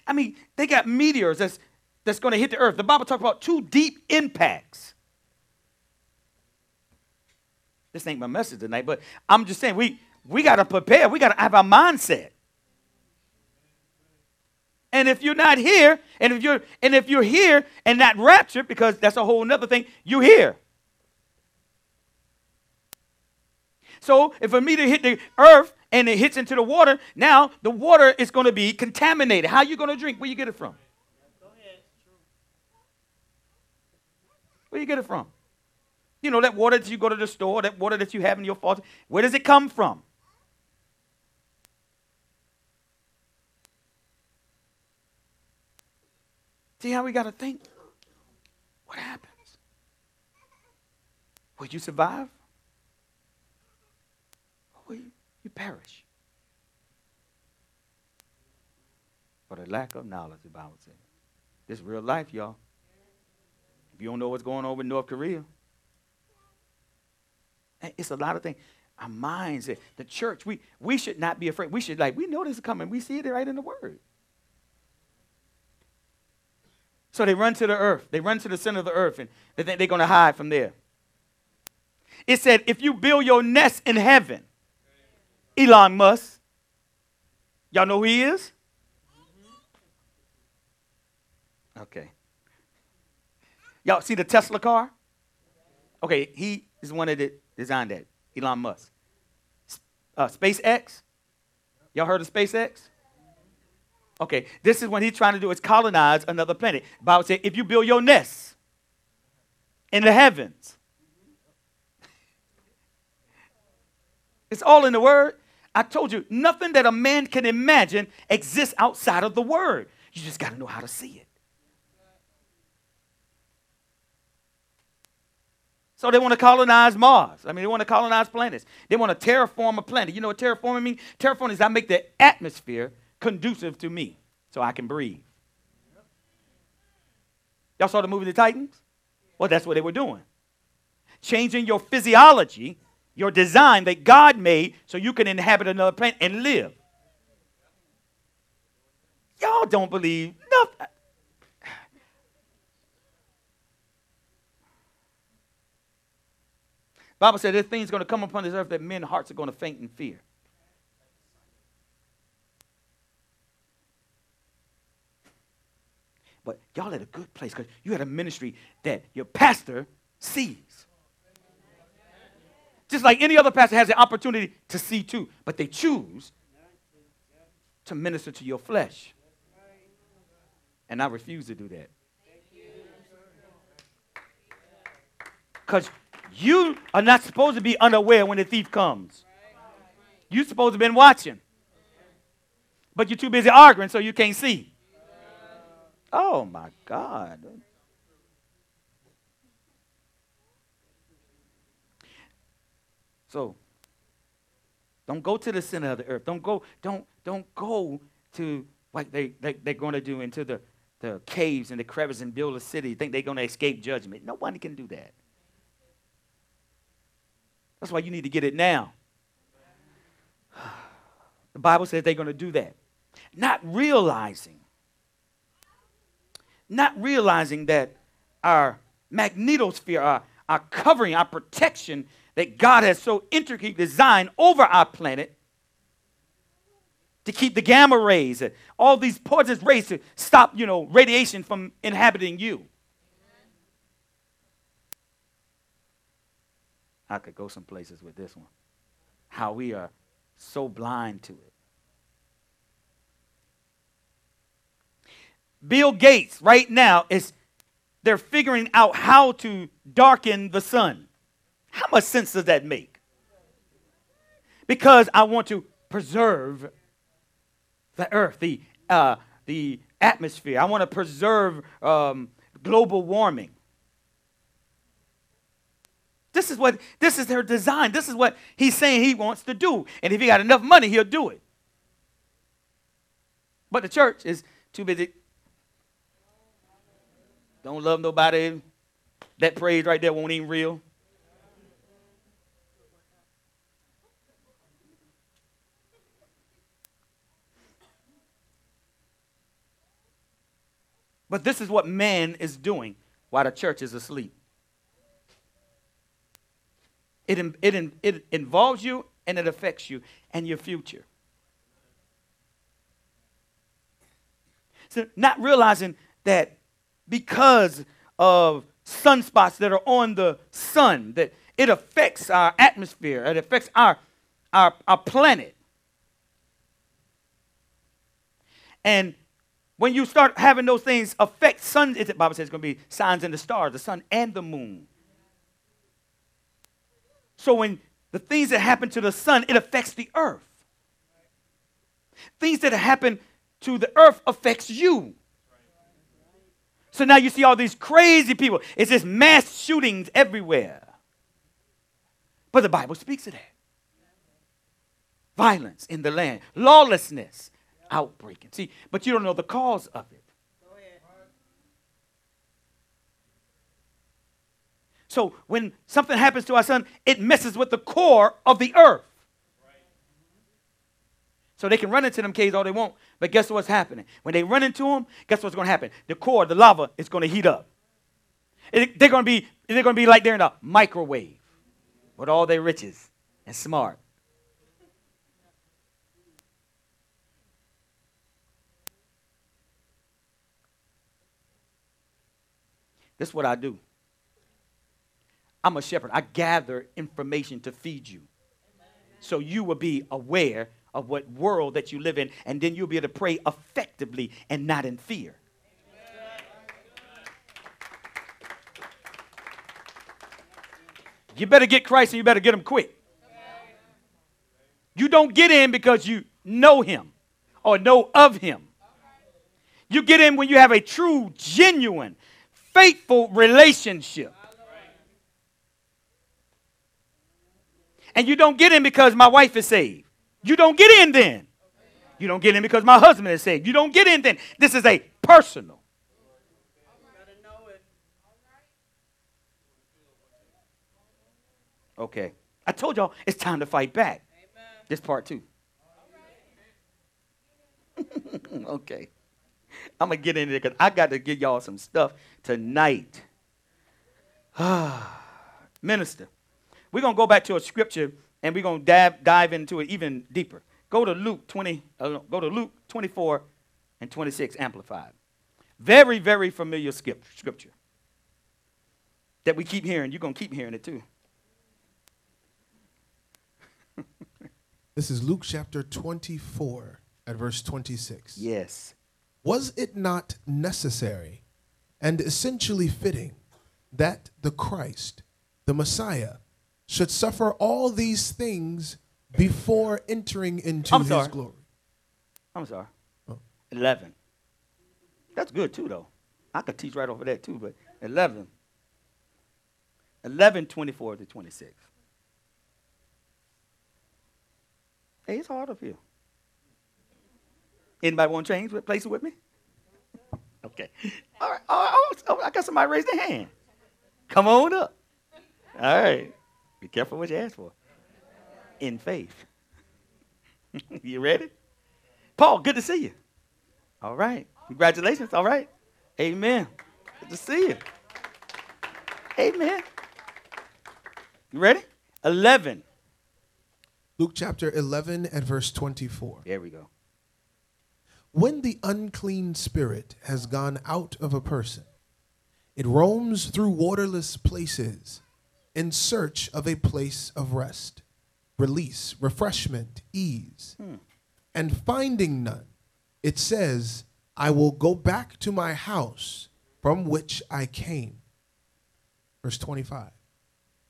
I mean, they got meteors that's, that's going to hit the earth. The Bible talks about two deep impacts. This ain't my message tonight, but I'm just saying we we got to prepare. We got to have our mindset. And if you're not here, and if you're and if you're here and not raptured, because that's a whole other thing, you're here. So if a meteor hit the earth and it hits into the water, now the water is going to be contaminated. How are you going to drink? Where you get it from? Where you get it from? You know, that water that you go to the store, that water that you have in your faucet, where does it come from? See how we got to think? What happens? Will you survive? Or will you, you perish? For the lack of knowledge, the Bible says. This real life, y'all. If you don't know what's going on with North Korea, eh, it's a lot of things. Our minds, eh, the church, we, we should not be afraid. We should, like, we know this is coming. We see it right in the Word. So they run to the earth. They run to the center of the earth, and they think they're going to hide from there. It said, if you build your nest in heaven, Elon Musk, y'all know who he is? Okay. Y'all see the Tesla car? Okay, he is one of the designed that. Elon Musk. Uh, SpaceX. Y'all heard of SpaceX? Okay, this is what he's trying to do is colonize another planet. Bible says if you build your nest in the heavens, it's all in the word. I told you, nothing that a man can imagine exists outside of the word. You just got to know how to see it. So they want to colonize Mars. I mean, they want to colonize planets. They want to terraform a planet. You know what terraforming means? Terraforming is I make the atmosphere conducive to me so I can breathe. Y'all saw the movie The Titans? Well, that's what they were doing. Changing your physiology, your design that God made so you can inhabit another planet and live. Y'all don't believe nothing. Bible said "This things going to come upon this earth that men's hearts are going to faint in fear. But y'all at a good place because you had a ministry that your pastor sees. Just like any other pastor has the opportunity to see too, but they choose to minister to your flesh. And I refuse to do that. Because you are not supposed to be unaware when the thief comes. You're supposed to have been watching. But you're too busy arguing, so you can't see. Oh my God. So don't go to the center of the earth. Don't go, don't, don't go to like they, they, they're going to do into the, the caves and the crevices and build a city. Think they're going to escape judgment. Nobody can do that. That's why you need to get it now. The Bible says they're going to do that. Not realizing, not realizing that our magnetosphere, our, our covering, our protection that God has so intricately designed over our planet to keep the gamma rays, all these poisonous rays to stop, you know, radiation from inhabiting you. I could go some places with this one. How we are so blind to it. Bill Gates right now is they're figuring out how to darken the sun. How much sense does that make? Because I want to preserve the earth, the, uh, the atmosphere. I want to preserve um, global warming. This is what this is their design. This is what he's saying he wants to do. And if he got enough money, he'll do it. But the church is too busy. Don't love nobody. That praise right there won't even real. But this is what man is doing while the church is asleep. It, it, it involves you and it affects you and your future. So, not realizing that because of sunspots that are on the sun, that it affects our atmosphere, it affects our, our, our planet. And when you start having those things affect sun, the Bible says it's going to be signs in the stars, the sun and the moon. So when the things that happen to the sun, it affects the earth. Things that happen to the earth affects you. So now you see all these crazy people. It's just mass shootings everywhere. But the Bible speaks of that. Violence in the land, lawlessness, outbreaking. See, but you don't know the cause of it. So when something happens to our sun, it messes with the core of the earth. So they can run into them caves all they want, but guess what's happening? When they run into them, guess what's going to happen? The core, the lava, is going to heat up. It, they're going to be they're going to be like they're in a microwave with all their riches and smart. This is what I do. I'm a shepherd. I gather information to feed you. So you will be aware of what world that you live in, and then you'll be able to pray effectively and not in fear. You better get Christ and you better get him quick. You don't get in because you know him or know of him. You get in when you have a true, genuine, faithful relationship. And you don't get in because my wife is saved. You don't get in then. You don't get in because my husband is saved. You don't get in then. This is a personal. Okay. I told y'all it's time to fight back. Amen. This part two. okay. I'm going to get in there because I got to give y'all some stuff tonight. Minister. We're going to go back to a scripture and we're going to dive, dive into it even deeper. Go to Luke 20, uh, go to Luke 24 and 26 amplified. Very, very familiar scripture that we keep hearing. You're going to keep hearing it too. this is Luke chapter 24 at verse 26. Yes. Was it not necessary and essentially fitting that the Christ, the Messiah, should suffer all these things before entering into I'm his sorry. glory? I'm sorry. Oh. 11. That's good too, though. I could teach right over that too, but 11. 11, 24 to 26. Hey, it's hard up here. Anybody want to change with places with me? okay. All right. Oh, oh, I got somebody raise their hand. Come on up. All right. Be careful what you ask for. In faith. you ready? Paul, good to see you. All right. Congratulations. All right. Amen. Good to see you. Amen. You ready? 11. Luke chapter 11 and verse 24. There we go. When the unclean spirit has gone out of a person, it roams through waterless places in search of a place of rest, release, refreshment, ease. Hmm. And finding none, it says, I will go back to my house from which I came. Verse 25.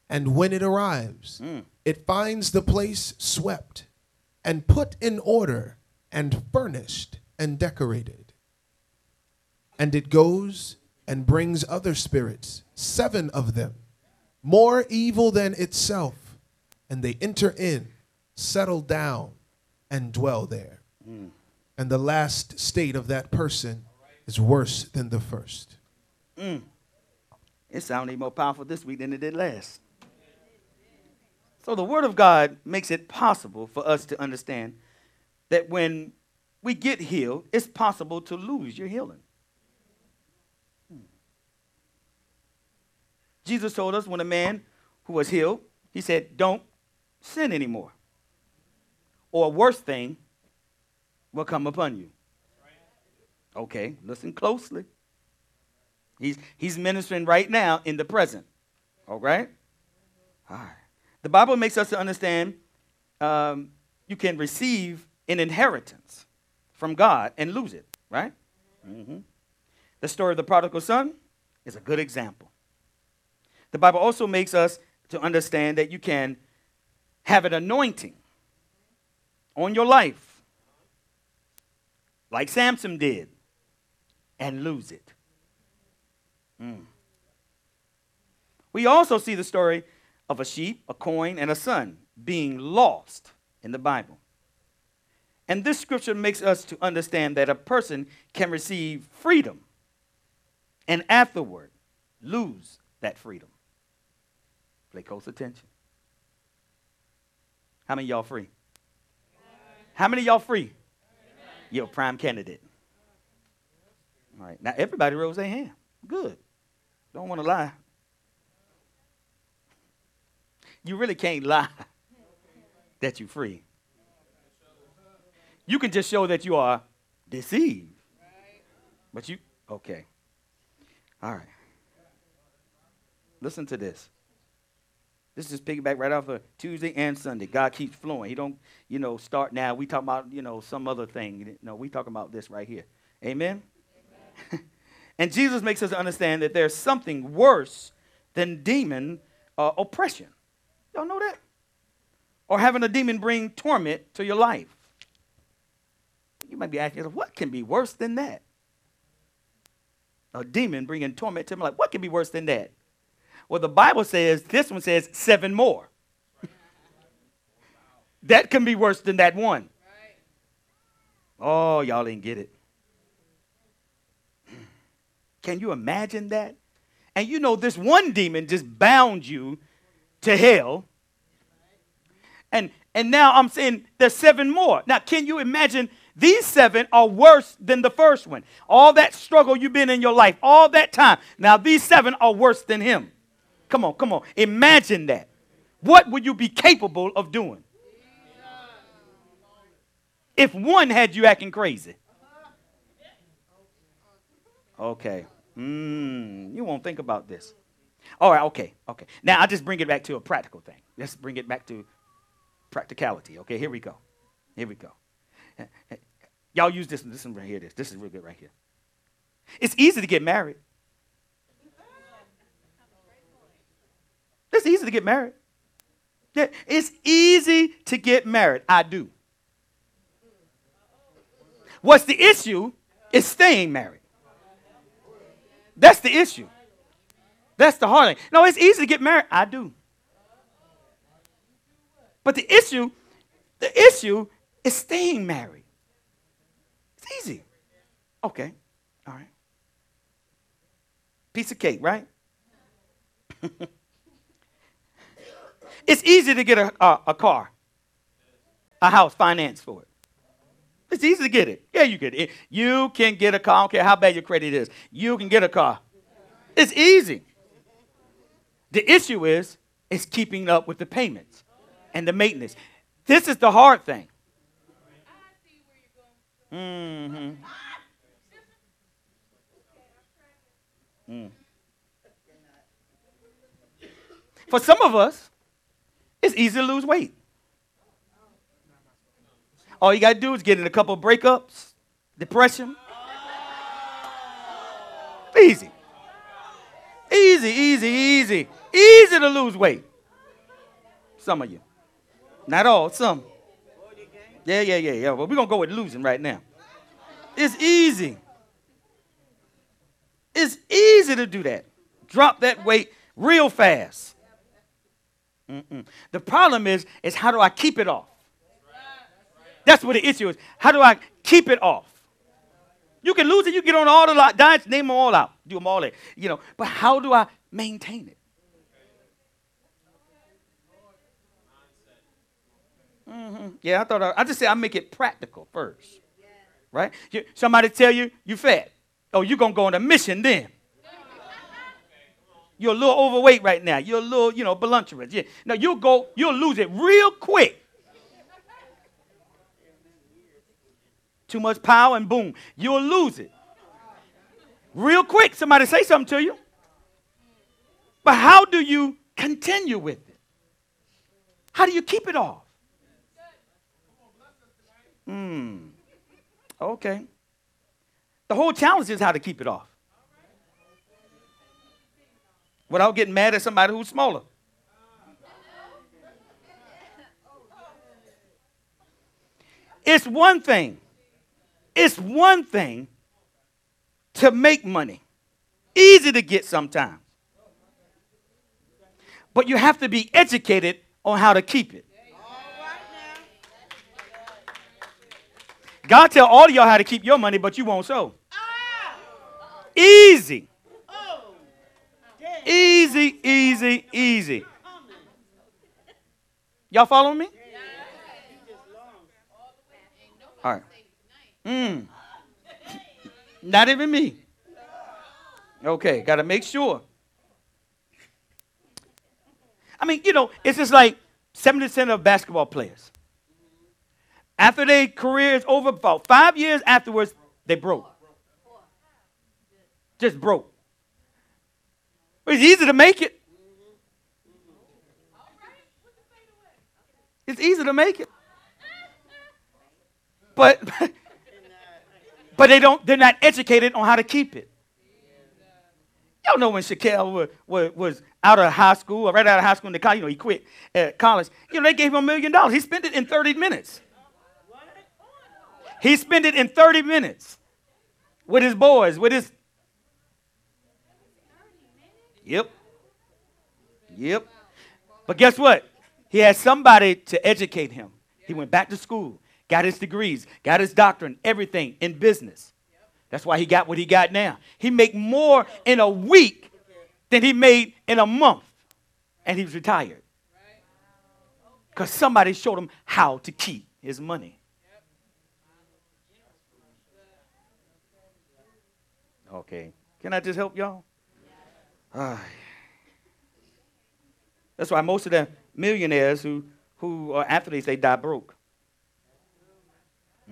And when it arrives, it finds the place swept and put in order and furnished and decorated. And it goes and brings other spirits, seven of them, more evil than itself, and they enter in, settle down, and dwell there. Mm. And the last state of that person is worse than the first. Mm. It sounded more powerful this week than it did last. So the Word of God makes it possible for us to understand that when we get healed, it's possible to lose your healing. Jesus told us when a man who was healed, he said, Don't sin anymore. Or a worse thing will come upon you. Okay, listen closely. He's, he's ministering right now in the present. All right? All right. The Bible makes us to understand um, you can receive an inheritance from God and lose it, right? Mm-hmm. The story of the prodigal son is a good example. The Bible also makes us to understand that you can have an anointing on your life, like Samson did, and lose it. Mm. We also see the story of a sheep, a coin, and a son being lost in the Bible. And this scripture makes us to understand that a person can receive freedom and afterward lose that freedom. Play close attention. How many y'all free? How many y'all free? You're a prime candidate. All right. Now everybody rose their hand. Good. Don't want to lie. you really can't lie that you're free. You can just show that you are deceived. But you, okay. All right. Listen to this. This is piggyback right off of Tuesday and Sunday. God keeps flowing. He don't, you know, start now. We talk about, you know, some other thing. No, we talk about this right here. Amen. Amen. and Jesus makes us understand that there's something worse than demon uh, oppression. Y'all know that? Or having a demon bring torment to your life. You might be asking yourself, what can be worse than that? A demon bringing torment to my life. What can be worse than that? Well, the Bible says, this one says seven more. that can be worse than that one. Oh, y'all didn't get it. Can you imagine that? And you know, this one demon just bound you to hell. And, and now I'm saying there's seven more. Now, can you imagine? These seven are worse than the first one. All that struggle you've been in your life, all that time. Now, these seven are worse than him. Come on, come on. Imagine that. What would you be capable of doing? If one had you acting crazy. Okay. Mm, you won't think about this. All right, okay, okay. Now I'll just bring it back to a practical thing. Let's bring it back to practicality. Okay, here we go. Here we go. Y'all use this. Right here. This. This is real good right here. It's easy to get married. It's easy to get married. Yeah, it's easy to get married. I do. What's the issue is staying married. That's the issue. That's the hard thing. No, it's easy to get married. I do. But the issue, the issue is staying married. It's easy. Okay. All right. Piece of cake, right? it's easy to get a, a, a car, a house, finance for it. It's easy to get it. Yeah, you get it. You can get a car. I don't care how bad your credit is. You can get a car. It's easy. The issue is, is keeping up with the payments and the maintenance. This is the hard thing. Mm-hmm. Mm. For some of us, it's easy to lose weight. All you got to do is get in a couple of breakups, depression. Easy. Easy, easy, easy. Easy to lose weight. Some of you. Not all, some. Yeah, yeah, yeah, yeah. Well, we're going to go with losing right now. It's easy. It's easy to do that. Drop that weight real fast. Mm-mm. The problem is, is how do I keep it off? That's what the issue is. How do I keep it off? You can lose it. You get on all the diets, name them all out, do them all there. You know, but how do I maintain it? Mm-hmm. Yeah, I thought I, I just said I make it practical first, right? You, somebody tell you you fat. Oh, you're gonna go on a mission then. You're a little overweight right now. You're a little, you know, voluptuous. Yeah. Now you'll go, you'll lose it real quick. Too much power and boom, you'll lose it. Real quick, somebody say something to you. But how do you continue with it? How do you keep it off? Hmm. Okay. The whole challenge is how to keep it off. Without getting mad at somebody who's smaller. It's one thing. It's one thing to make money. Easy to get sometimes. But you have to be educated on how to keep it. God tell all of y'all how to keep your money, but you won't sow. Easy. Easy, easy, easy. Y'all following me? All right. Mm. Not even me. Okay, got to make sure. I mean, you know, it's just like 70% of basketball players. After their career is over, about five years afterwards, they broke. Just broke. It's easy to make it. It's easy to make it. But but they don't they're not educated on how to keep it. Y'all know when Shaquille was, was, was, out of high school, or right out of high school in the college, you know, he quit at college. You know, they gave him a million dollars. He spent it in 30 minutes. He spent it in 30 minutes with his boys, with his. Yep. Yep. But guess what? He had somebody to educate him. He went back to school, got his degrees, got his doctorate, everything in business. That's why he got what he got now. He make more in a week than he made in a month. And he was retired. Because somebody showed him how to keep his money. Okay. Can I just help y'all? Uh, that's why most of the millionaires who, who are athletes, they die broke.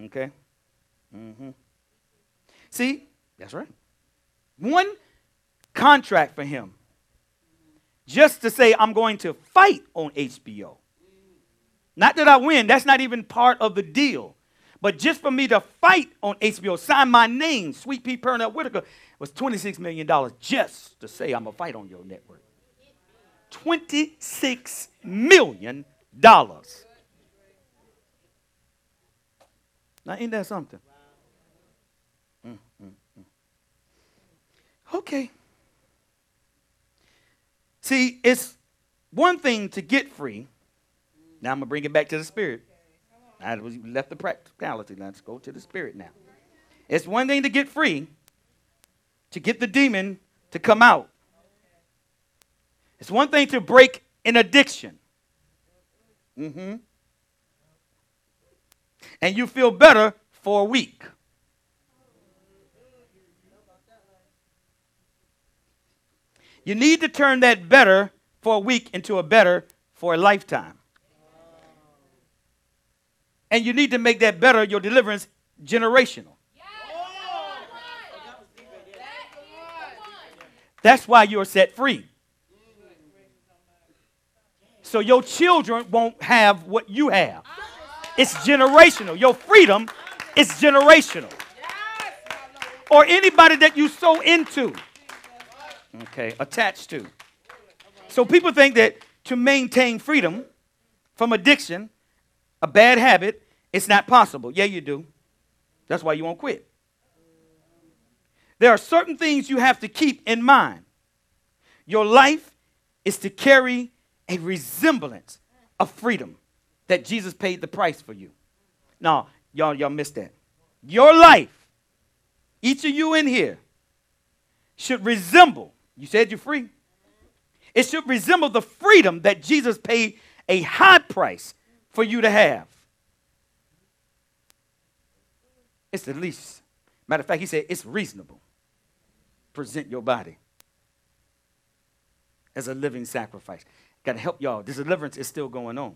Okay? Mm-hmm. See? That's right. one contract for him just to say, I'm going to fight on HBO. Not that I win, that's not even part of the deal. But just for me to fight on HBO, sign my name, Sweet Pea Pernell Whitaker, was $26 million just to say I'm a fight on your network. $26 million. Now, ain't that something? Mm, mm, mm. Okay. See, it's one thing to get free. Now I'm going to bring it back to the spirit. I left the practicality. Let's go to the spirit now. It's one thing to get free, to get the demon to come out. It's one thing to break an addiction. Mm-hmm. And you feel better for a week. You need to turn that better for a week into a better for a lifetime. And you need to make that better, your deliverance, generational. That's why you're set free. So your children won't have what you have. It's generational. Your freedom is generational. Or anybody that you sow into okay, attached to. So people think that to maintain freedom from addiction, a bad habit, it's not possible. Yeah, you do. That's why you won't quit. There are certain things you have to keep in mind. Your life is to carry a resemblance of freedom that Jesus paid the price for you. Now, y'all, y'all missed that. Your life, each of you in here, should resemble you said you're free. It should resemble the freedom that Jesus paid a high price for you to have. It's the least. Matter of fact, he said it's reasonable. Present your body as a living sacrifice. Got to help y'all. This deliverance is still going on.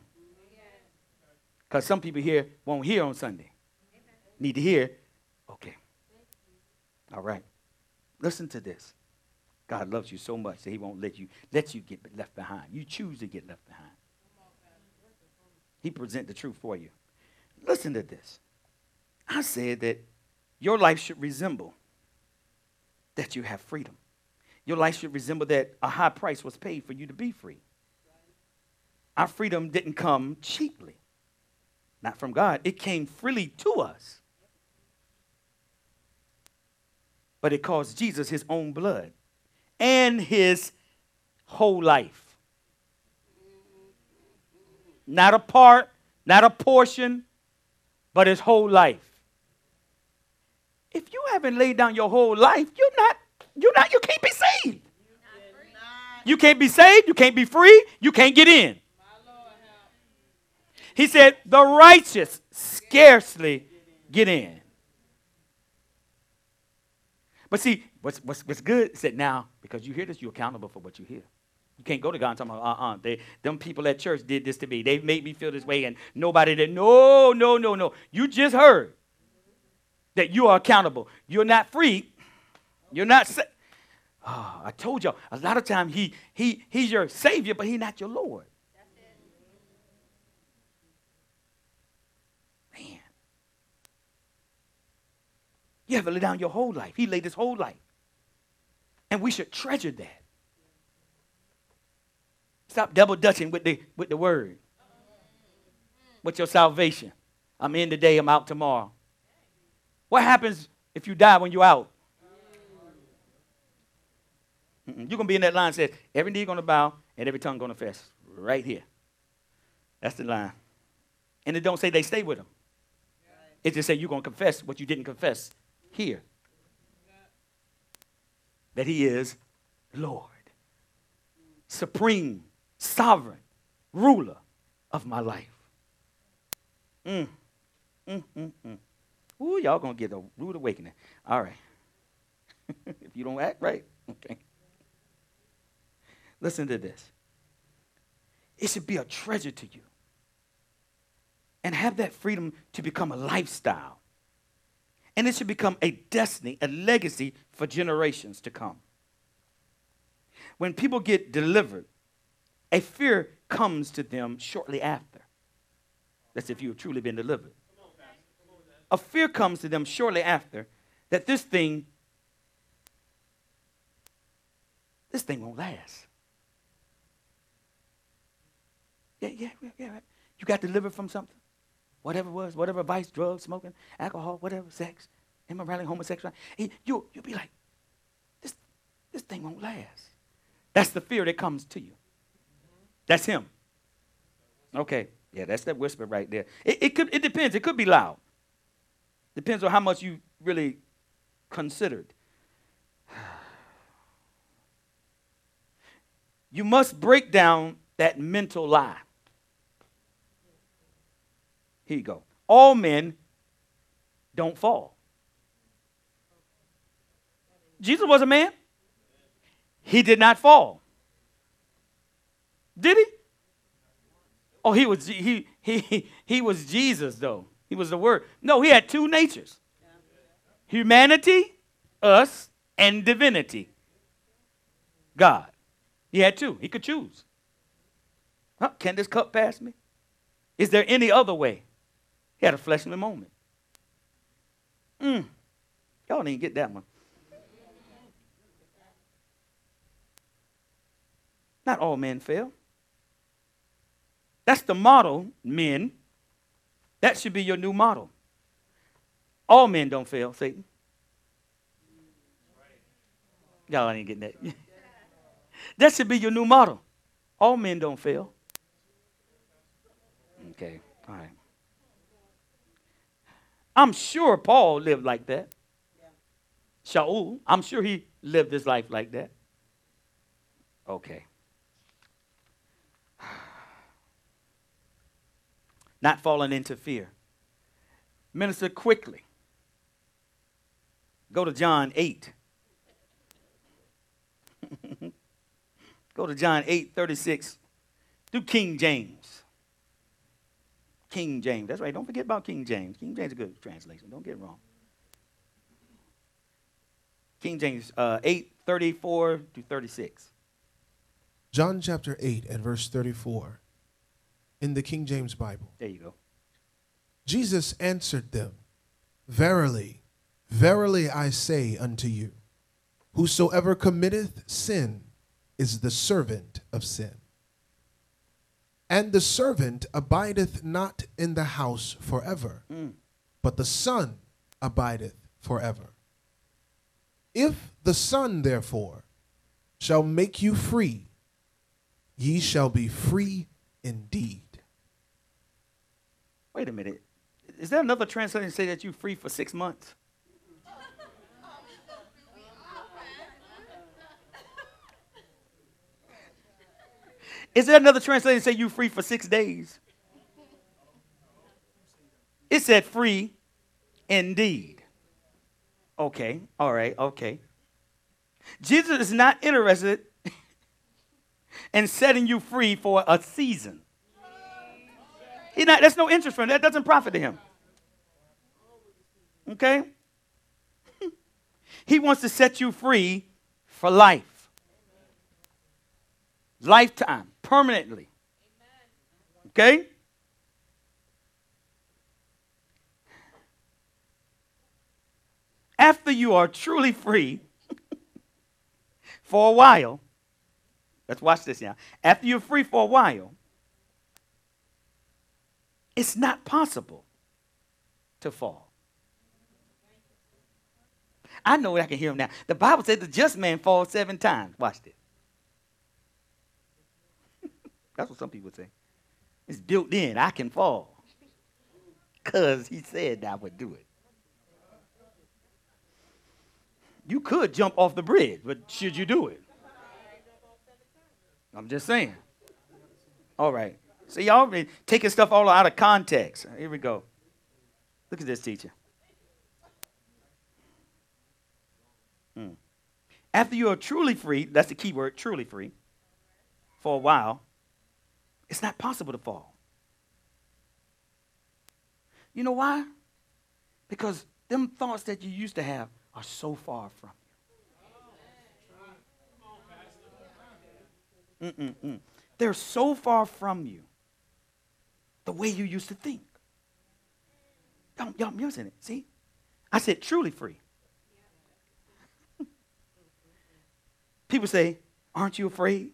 Because some people here won't hear on Sunday. Need to hear. Okay. All right. Listen to this. God loves you so much that he won't let you let you get left behind. You choose to get left behind. He present the truth for you. Listen to this. I said that your life should resemble that you have freedom. Your life should resemble that a high price was paid for you to be free. Our freedom didn't come cheaply, not from God. It came freely to us. But it cost Jesus his own blood and his whole life. Not a part, not a portion, but his whole life. If you haven't laid down your whole life, you're not, you're not, you can't be saved. You can't be saved, you can't be free, you can't get in. He said, the righteous scarcely get in. But see, what's, what's, what's good is that now, because you hear this, you're accountable for what you hear. You can't go to God and tell him, uh-uh, they, them people at church did this to me. They made me feel this way, and nobody did. No, no, no, no. You just heard that you are accountable. You're not free. You're not sa- oh, I told y'all, a lot of times he, he, he's your savior, but he's not your Lord. Man, You have to lay down your whole life. He laid his whole life. And we should treasure that. Stop double dutching with the, with the word. With your salvation. I'm in today, I'm out tomorrow. What happens if you die when you're out? Mm-mm. You're going to be in that line that says, every knee going to bow and every tongue going to confess. Right here. That's the line. And it don't say they stay with him. It just say you're going to confess what you didn't confess here that He is Lord, supreme, sovereign, ruler of my life. Mm. Mm, mm, mm. Ooh, y'all gonna get a rude awakening. All right. if you don't act right, okay. Listen to this. It should be a treasure to you. And have that freedom to become a lifestyle And it should become a destiny, a legacy for generations to come. When people get delivered, a fear comes to them shortly after. That's if you have truly been delivered. A fear comes to them shortly after that this thing, this thing won't last. Yeah, yeah, yeah, yeah. You got delivered from something, whatever it was, whatever vice, drugs, smoking, alcohol, whatever, sex, immorality, homosexuality. Eh, you, you'll be like, this, this thing won't last. That's the fear that comes to you. That's him. Okay. Yeah, that's that whisper right there. It, it could it depends. It could be loud. Depends on how much you really considered. You must break down that mental lie. Here you go. All men don't fall. Jesus was a man. He did not fall. Did he? Oh, he was he he he was Jesus though. He was the word. No, he had two natures. Humanity, us, and divinity. God. He had two. He could choose. Huh? Can this cup pass me? Is there any other way? He had a fleshly moment. Mm. Y'all didn't get that one. Not all men fail. That's the model, men. That should be your new model. All men don't fail, Satan. Y'all ain't getting that. that should be your new model. All men don't fail. Okay, all right. I'm sure Paul lived like that. Shaul, I'm sure he lived his life like that. Okay. Not falling into fear. Minister quickly. Go to John 8. Go to John 8 36. Do King James. King James. That's right. Don't forget about King James. King James is a good translation. Don't get wrong. King James uh, 8 34 to 36. John chapter 8 and verse 34 in the King James Bible. There you go. Jesus answered them, Verily, verily I say unto you, whosoever committeth sin is the servant of sin. And the servant abideth not in the house forever, mm. but the Son abideth forever. If the Son, therefore, shall make you free, ye shall be free indeed. Wait a minute. Is there another translation say that you're free for six months? Is there another translation say you free for six days? It said free indeed. Okay, all right, okay. Jesus is not interested in setting you free for a season. He not, that's no interest for him. That doesn't profit to him. Okay? he wants to set you free for life. Lifetime, permanently. Okay? After you are truly free for a while, let's watch this now. After you're free for a while, it's not possible to fall. I know I can hear him now. The Bible says the just man falls seven times. Watch this. That's what some people say. It's built in. I can fall. Because he said I would do it. You could jump off the bridge, but should you do it? I'm just saying. All right. See, y'all taking stuff all out of context. Here we go. Look at this teacher. Hmm. After you are truly free, that's the key word, truly free, for a while, it's not possible to fall. You know why? Because them thoughts that you used to have are so far from you. Mm-mm-mm. They're so far from you. The way you used to think. Y'all, y'all missing it. See? I said truly free. People say, Aren't you afraid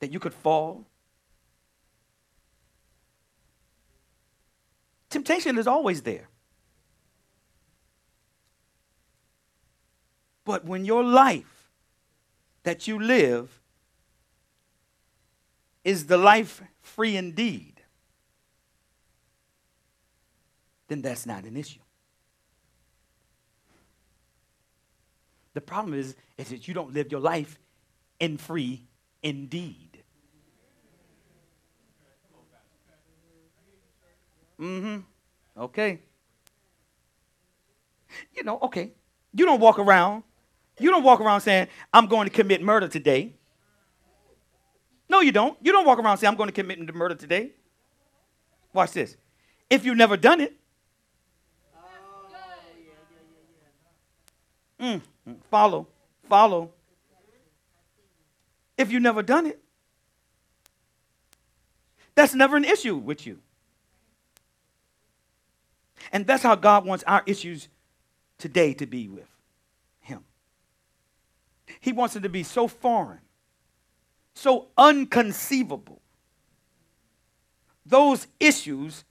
that you could fall? Temptation is always there. But when your life that you live is the life free indeed, then that's not an issue. The problem is, is that you don't live your life in free indeed. Mm-hmm. Okay. You know, okay. You don't walk around. You don't walk around saying, I'm going to commit murder today. No, you don't. You don't walk around saying, I'm going to commit murder today. Watch this. If you've never done it, mm, mm follow, follow. If you've never done it, that's never an issue with you. And that's how God wants our issues today to be with Him. He wants it to be so foreign, so unconceivable. Those issues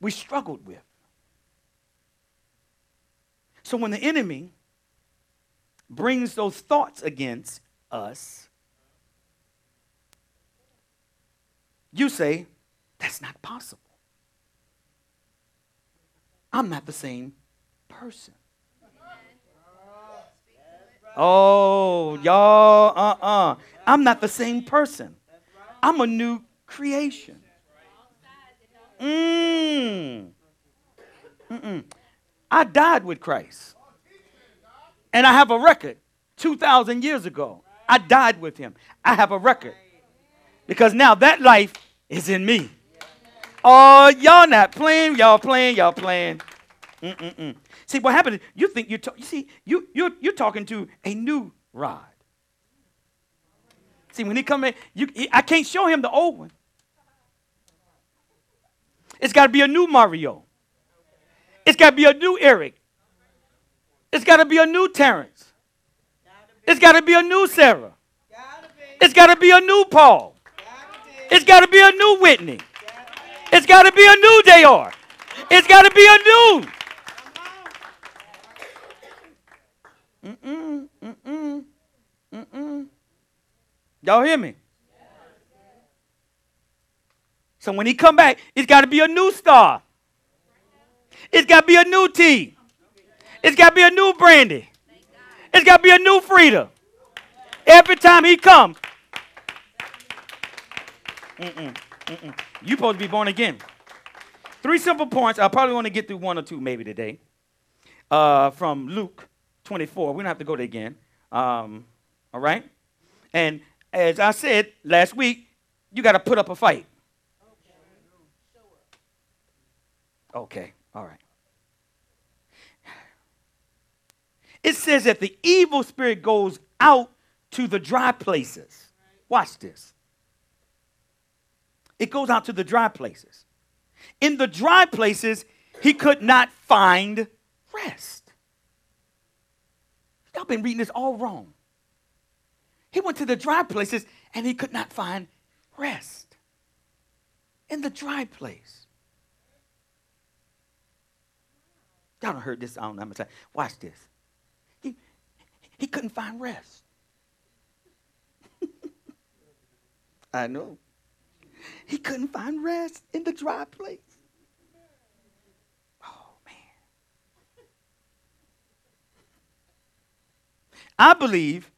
we struggled with. So when the enemy brings those thoughts against us, you say, that's not possible. I'm not the same person. Oh, y'all, uh uh-uh. uh. i am not the same person. I'm a new creation. Mm. I died with Christ. And I have a record 2,000 years ago. I died with him. I have a record. Because now that life is in me. Oh, y'all not playing, y'all playing, y'all playing. Mm-mm-mm. See, what happened is you think you're, you see, you, you're, you're talking to a new rod. See, when he come in, you, he, I can't show him the old one. It's got to be a new Mario. It's got to be a new Eric. It's got to be a new Terrence. It's got to be a new Sarah. It's got to be a new Paul. It's got to be a new Whitney. It's got to be a new JR. It's got to be a new. Mm-mm, mm-mm, mm-mm. Y'all hear me? So when he come back, it's got to be a new star. It's got to be a new T. It's got to be a new Brandy. It's got to be a new Frida. Every time he come. Mm-mm, mm-mm. You supposed to be born again. Three simple points. I probably want to get through one or two maybe today. Uh, from Luke 24. We don't have to go there again. Um, all right? And as I said last week, you got to put up a fight. Okay, all right. It says that the evil spirit goes out to the dry places. Watch this. It goes out to the dry places. In the dry places, he could not find rest. Y'all been reading this all wrong. He went to the dry places and he could not find rest. In the dry place. Y'all don't heard this. I don't know how much Watch this. He, couldn't find rest. I know. He couldn't find rest in the dry place. Oh, man. I believe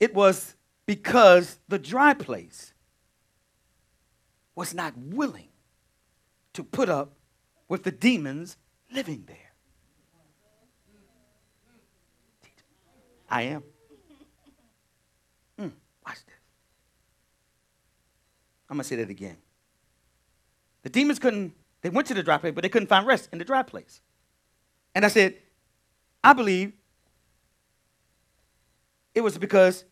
it was because the dry place was not willing to put up with the demons living there. I am. Mm, watch this. I'm going to say that again. The demons couldn't, they went to the dry place, but they couldn't find rest in the dry place. And I said, I believe it was because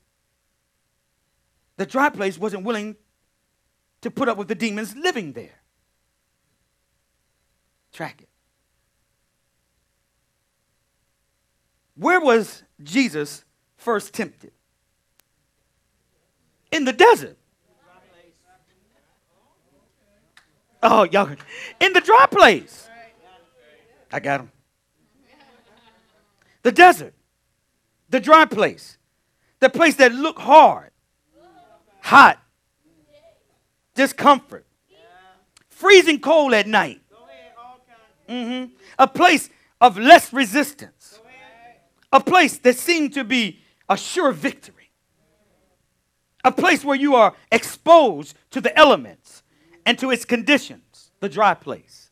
the dry place wasn't willing to put up with the demons living there. Track it. Where was Jesus first tempted? In the desert. Oh, y'all. In the dry place. I got him. The desert. The dry place. The place that looked hard, hot, discomfort, freezing cold at night. Mm-hmm. A place of less resistance. A place that seemed to be a sure victory. A place where you are exposed to the elements and to its conditions, the dry place.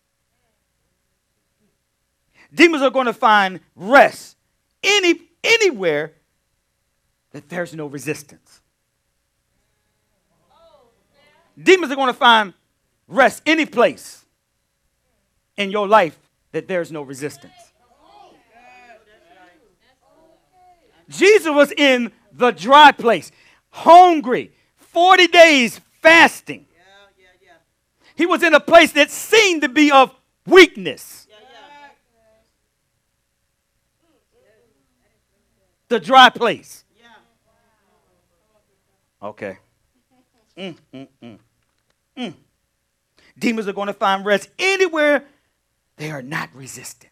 Demons are going to find rest any, anywhere that there's no resistance. Demons are going to find rest any place in your life that there's no resistance. Jesus was in the dry place, hungry, 40 days fasting. He was in a place that seemed to be of weakness. The dry place. Okay. Mm, mm, mm. Mm. Demons are going to find rest anywhere they are not resistant.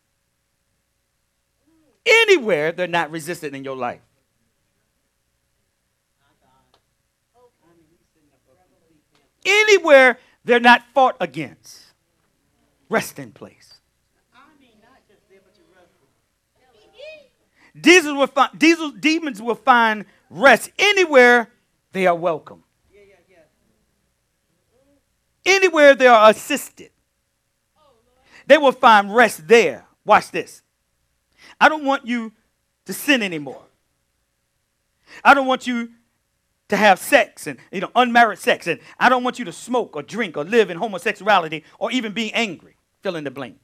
Anywhere they're not resisted in your life. Anywhere they're not fought against. Rest in place. Will find, demons will find rest anywhere they are welcome. Anywhere they are assisted, they will find rest there. Watch this. I don't want you to sin anymore. I don't want you to have sex and you know unmarried sex and I don't want you to smoke or drink or live in homosexuality or even be angry. Fill in the blank.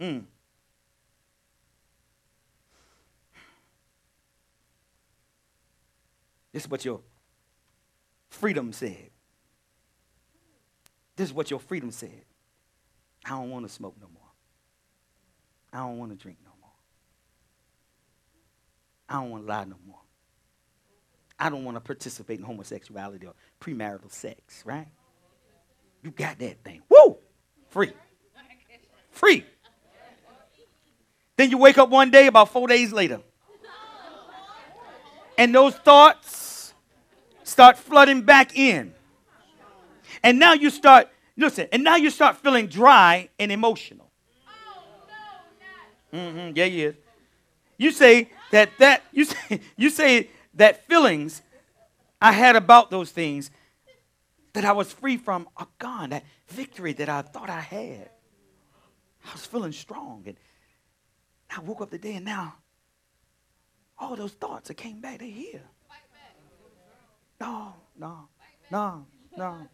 Mm. This is what your freedom said. This is what your freedom said. I don't want to smoke no more. I don't want to drink no more. I don't want to lie no more. I don't want to participate in homosexuality or premarital sex, right? You got that thing. Woo! Free. Free. Then you wake up one day about four days later. And those thoughts start flooding back in. And now you start, listen, and now you start feeling dry and emotional. Mm-hmm, yeah, yeah. You say that that you say you say that feelings I had about those things that I was free from are gone. That victory that I thought I had. I was feeling strong. And I woke up today and now all those thoughts that came back, they're here. No, no, no, no.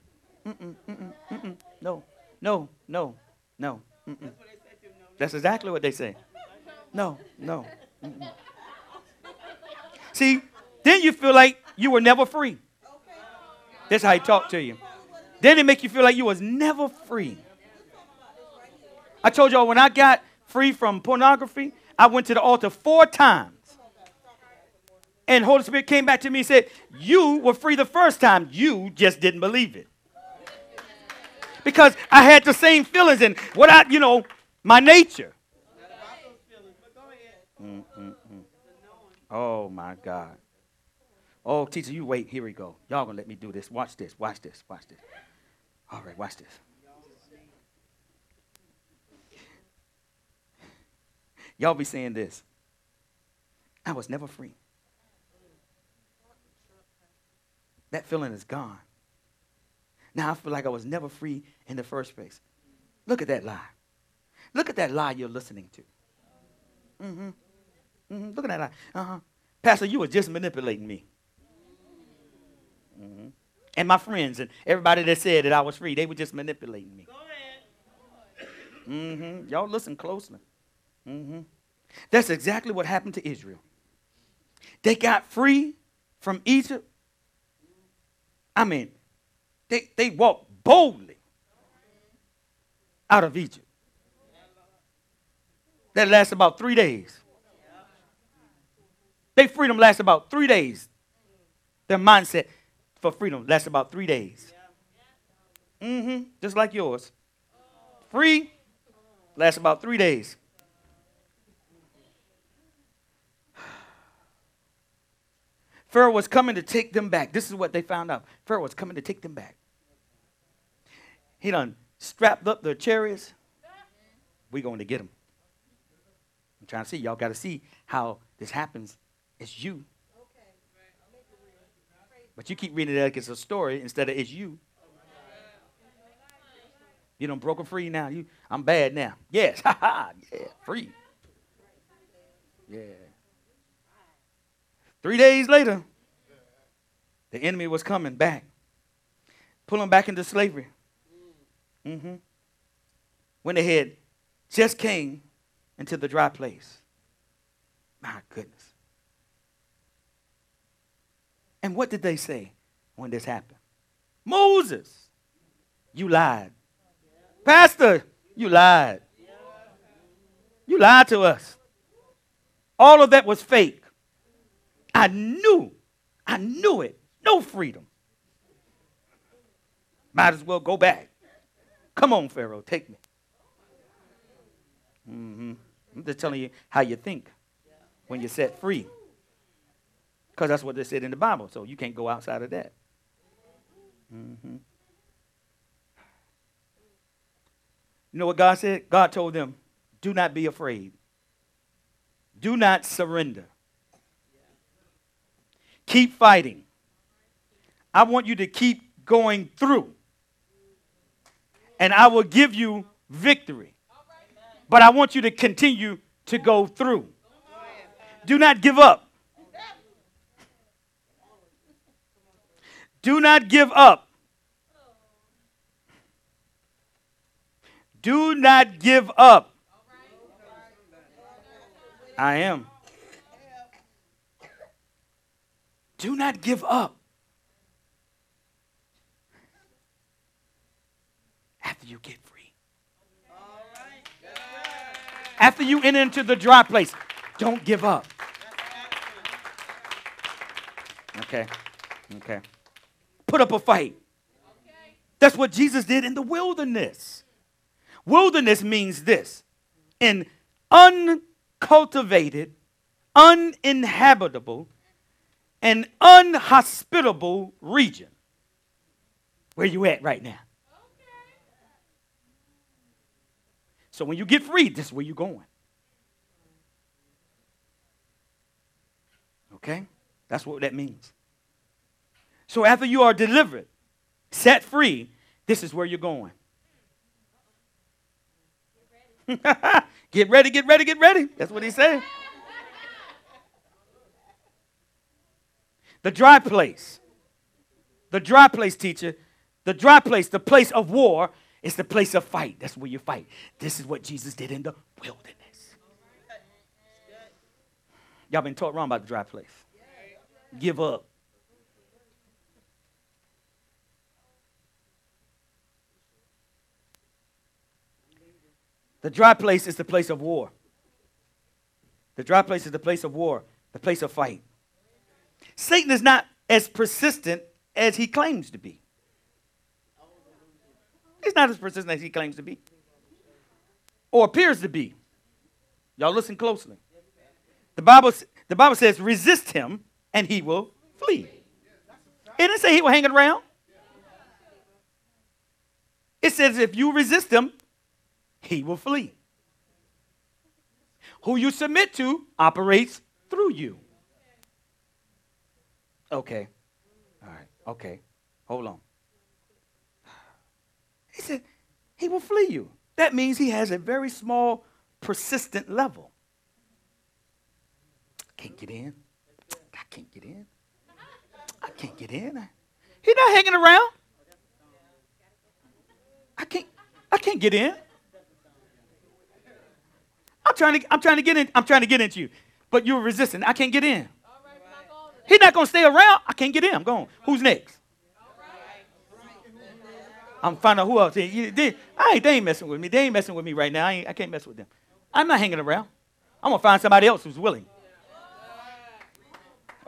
Mm-mm, mm-mm, mm-mm. No, no, no, no. Mm-mm. That's exactly what they say. No, no. Mm-mm. See, then you feel like you were never free. That's how he talked to you. Then it make you feel like you was never free. I told y'all when I got free from pornography, I went to the altar four times. And Holy Spirit came back to me and said, You were free the first time. You just didn't believe it. Because I had the same feelings and what I, you know, my nature. Oh my God. Oh, teacher, you wait. Here we go. Y'all gonna let me do this. Watch this. Watch this. Watch this. All right, watch this. Y'all be saying this. I was never free. That feeling is gone. Now I feel like I was never free in the first place. Look at that lie. Look at that lie you're listening to. Mm-hmm. Mm-hmm. Look at that. Uh-huh. Pastor, you were just manipulating me. Mm-hmm. And my friends and everybody that said that I was free, they were just manipulating me. Mm-hmm. Y'all listen closely. Mm-hmm. That's exactly what happened to Israel. They got free from Egypt. I mean, they, they walked boldly out of Egypt. That lasts about three days. Their freedom lasts about three days. Their mindset for freedom lasts about three days. Mm-hmm. Just like yours. Free lasts about three days. Pharaoh was coming to take them back. This is what they found out. Pharaoh was coming to take them back. He done strapped up their chariots. We going to get them. I'm trying to see. Y'all got to see how this happens. It's you. But you keep reading it like it's a story instead of it's you. You done broken free now. You, I'm bad now. Yes, ha ha, yeah, free. Yeah. Three days later, the enemy was coming back, pulling back into slavery. Mm-hmm. When they had just came into the dry place. My goodness. And what did they say when this happened? Moses, you lied. Pastor, you lied. You lied to us. All of that was fake. I knew, I knew it. No freedom. Might as well go back. Come on, Pharaoh, take me. Mm-hmm. I'm just telling you how you think when you're set free. Because that's what they said in the Bible, so you can't go outside of that. Mm-hmm. You know what God said? God told them, do not be afraid. Do not surrender. Keep fighting. I want you to keep going through. And I will give you victory. But I want you to continue to go through. Do not give up. Do not give up. Do not give up. I am. Do not give up. After you get free. After you enter into the dry place, don't give up. Okay. Okay. Put up a fight. That's what Jesus did in the wilderness. Wilderness means this in uncultivated, uninhabitable, and unhospitable region. Where you at right now? So when you get free, this is where you're going. Okay? That's what that means. So after you are delivered, set free, this is where you're going. get ready, get ready, get ready. That's what he said. The dry place. The dry place, teacher. The dry place, the place of war, is the place of fight. That's where you fight. This is what Jesus did in the wilderness. Y'all been taught wrong about the dry place. Give up. The dry place is the place of war. The dry place is the place of war, the place of fight. Satan is not as persistent as he claims to be. He's not as persistent as he claims to be or appears to be. Y'all listen closely. The Bible, the Bible says, resist him and he will flee. It didn't say he will hang around. It says if you resist him, he will flee. Who you submit to operates through you. Okay. All right. Okay. Hold on. He said, He will flee you. That means he has a very small, persistent level. Can't get in. I can't get in. I can't get in. He's not hanging around. I can't. I can't get in. Trying to, I'm trying to get in. I'm trying to get into you, but you're resisting. I can't get in. He's not gonna stay around. I can't get in. I'm going. Who's next? I'm finding out who else. They, they, I ain't, they ain't messing with me. They ain't messing with me right now. I, ain't, I can't mess with them. I'm not hanging around. I'm gonna find somebody else who's willing.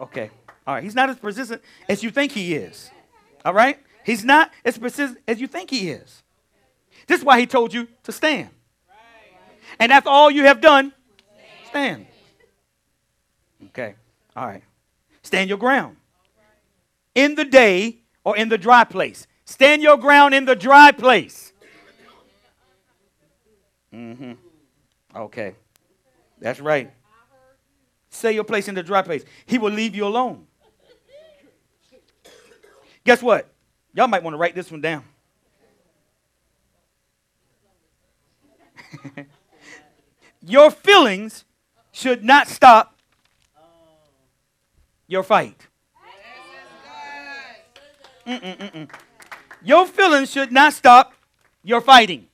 Okay. All right. He's not as persistent as you think he is. All right. He's not as persistent as you think he is. This is why he told you to stand. And after all you have done, stand. Okay. All right. Stand your ground. In the day or in the dry place. Stand your ground in the dry place. Mm-hmm. Okay. That's right. Say your place in the dry place. He will leave you alone. Guess what? Y'all might want to write this one down. your feelings should not stop your fight. Mm-mm-mm-mm. Your feelings should not stop your fighting.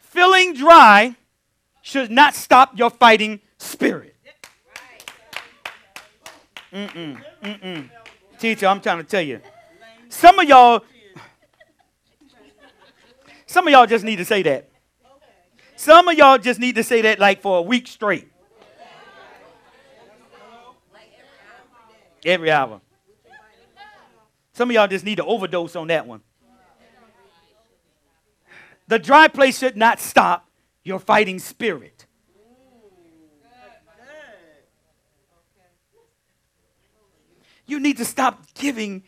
Feeling dry should not stop your fighting spirit. Mm-mm, mm-mm. Teacher, I'm trying to tell you. Some of y'all, some of y'all just need to say that. Some of y'all just need to say that like for a week straight. Every hour. Some of y'all just need to overdose on that one. The dry place should not stop your fighting spirit. You need to stop giving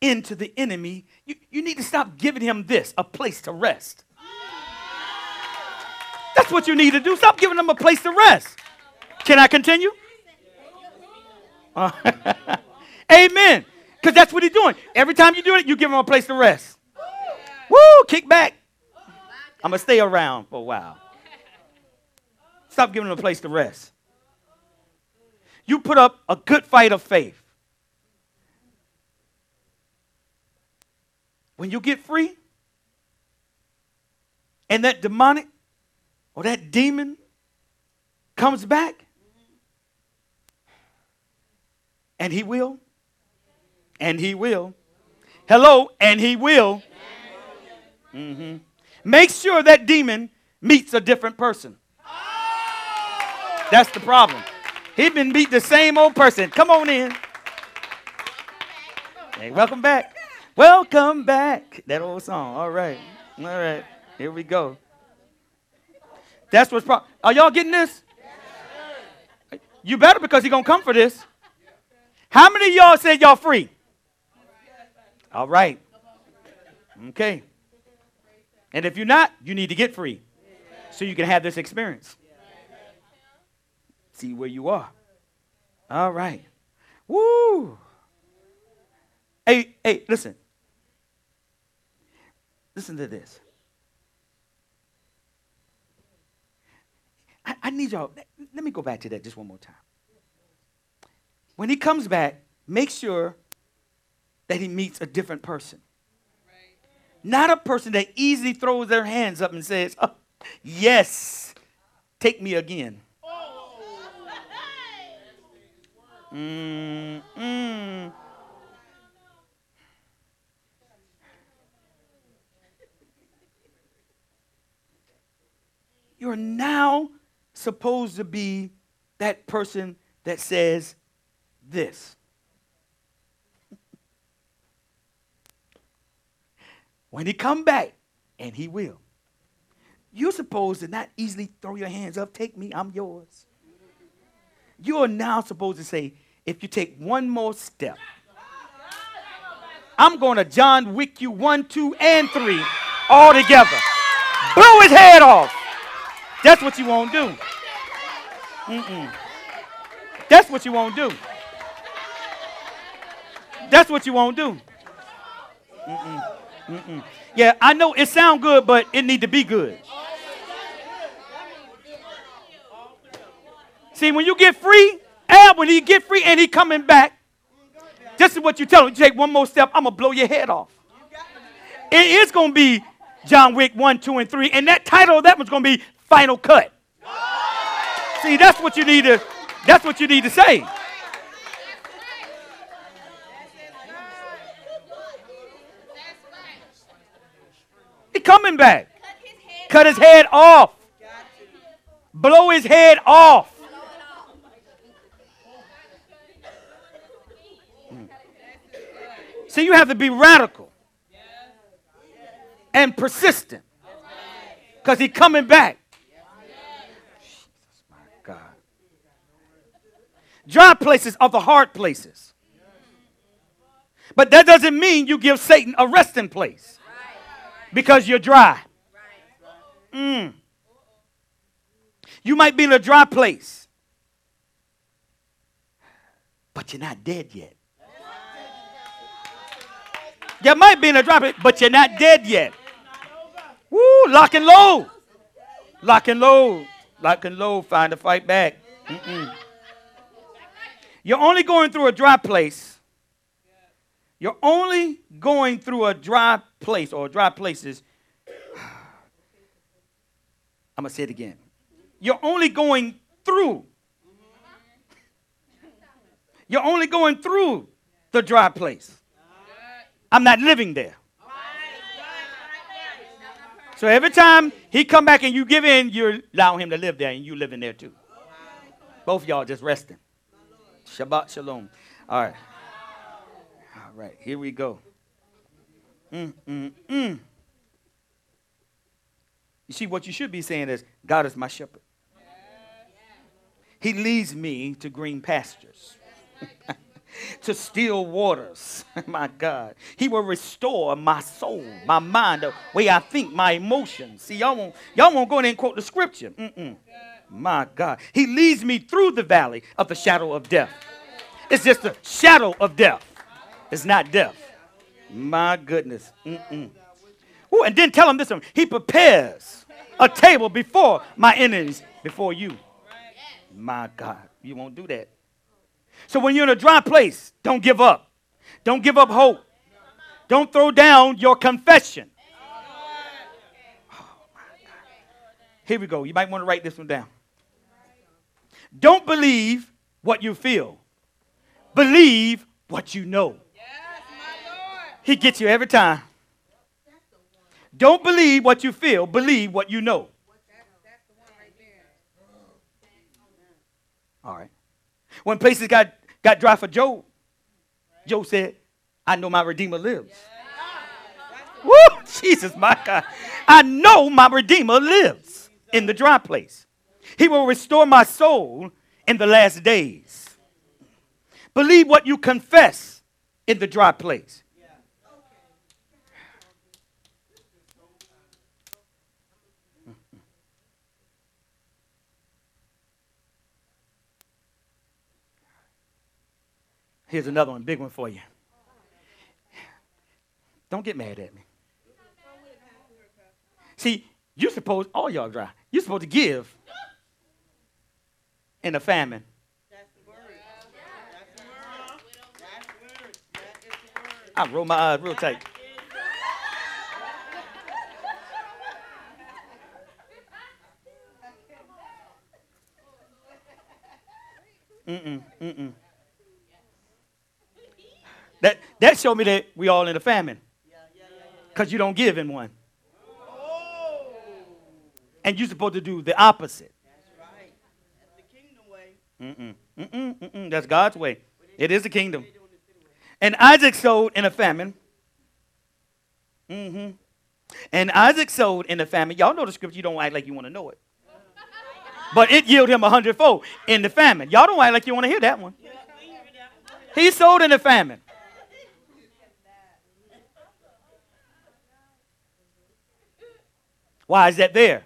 in to the enemy. You, you need to stop giving him this a place to rest. That's what you need to do. Stop giving him a place to rest. Can I continue? Uh, amen. Because that's what he's doing. Every time you do it, you give him a place to rest. Woo, kick back. I'm going to stay around for a while. Stop giving him a place to rest. You put up a good fight of faith. When you get free, and that demonic or that demon comes back, and he will, and he will. Hello, and he will. Mm-hmm. Make sure that demon meets a different person. That's the problem. He been beat the same old person. Come on in. Hey, welcome back. Welcome back. That old song. All right. All right. Here we go. That's what's problem. Are y'all getting this? You better because he gonna come for this. How many y'all said y'all free? All right. Okay. And if you're not, you need to get free so you can have this experience. See where you are. All right. Woo. Hey, hey, listen. Listen to this. I, I need y'all. Let me go back to that just one more time. When he comes back, make sure that he meets a different person. Not a person that easily throws their hands up and says, oh, Yes, take me again. Mm, mm. You're now supposed to be that person that says this. when he come back, and he will, you're supposed to not easily throw your hands up, take me, I'm yours. You are now supposed to say, if you take one more step, I'm going to John Wick you one, two, and three all together. Blow his head off. That's what you won't do. Mm-mm. That's what you won't do. That's what you won't do. Mm-mm. Mm-mm. Yeah, I know it sound good, but it need to be good. See, when you get free, and when he get free and he coming back, this is what you tell him. Take one more step, I'm gonna blow your head off. It is gonna be John Wick 1, 2, and 3. And that title that one's going to be Final Cut. See, that's what you need to that's what you need to say. He coming back. Cut his head off. Blow his head off. See, you have to be radical and persistent because he's coming back. Jesus, my God. Dry places are the hard places. But that doesn't mean you give Satan a resting place because you're dry. Mm. You might be in a dry place, but you're not dead yet. You might be in a dry place, but you're not dead yet. Woo, lock and load. Lock and load. Lock and load. Find a fight back. Mm-mm. You're only going through a dry place. You're only going through a dry place or dry places. I'm going to say it again. You're only going through. You're only going through the dry place. I'm not living there. So every time he come back and you give in, you allow him to live there and you live in there too. Both y'all just resting. Shabbat shalom. All right. All right, here we go. Mm, mm, mm. You see, what you should be saying is, God is my shepherd. He leads me to green pastures. to still waters. my God. He will restore my soul, my mind, the way I think, my emotions. See, y'all won't, y'all won't go in and quote the scripture. Mm-mm. My God. He leads me through the valley of the shadow of death. It's just a shadow of death. It's not death. My goodness. Mm-mm. Ooh, and then tell him this one. He prepares a table before my enemies, before you. My God. You won't do that. So when you're in a dry place, don't give up. Don't give up hope. Don't throw down your confession. Oh, Here we go. You might want to write this one down. Don't believe what you feel. Believe what you know. He gets you every time. Don't believe what you feel. Believe what you know. All right. When places got, got dry for Job, Job said, I know my Redeemer lives. Woo! Jesus, my God. I know my Redeemer lives in the dry place. He will restore my soul in the last days. Believe what you confess in the dry place. Here's another one, big one for you. Don't get mad at me. See, you're supposed, all y'all dry, you're supposed to give in a famine. I roll my eyes real tight. Mm-mm, mm-mm. That, that showed me that we all in a famine. Because you don't give in one. And you're supposed to do the opposite. Mm-mm, mm-mm, mm-mm. That's God's way. It is the kingdom. And Isaac sowed in a famine. Mm-hmm. And Isaac sowed in a famine. Y'all know the scripture. You don't act like you want to know it. But it yielded him a hundredfold in the famine. Y'all don't act like you want to hear that one. He sold in a famine. Why is that there?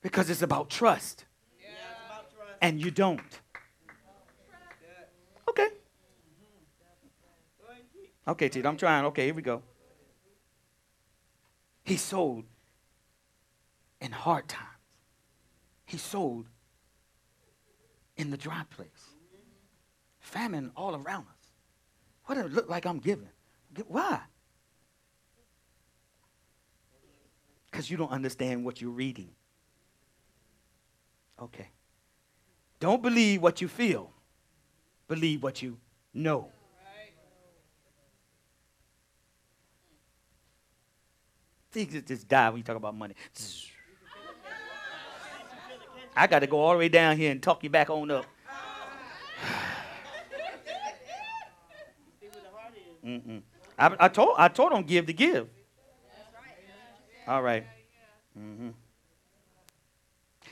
Because it's about trust. And you don't. Okay. Okay, Tito, I'm trying. Okay, here we go. He sold in hard times. He sold in the dry place. Famine all around us. What does it look like I'm giving? Why? Because you don't understand what you're reading. Okay. Don't believe what you feel, believe what you know. Just, just die when you talk about money. I got to go all the way down here and talk you back on up. Mm-mm. I, I told I told them give to give. All right. Mm-hmm.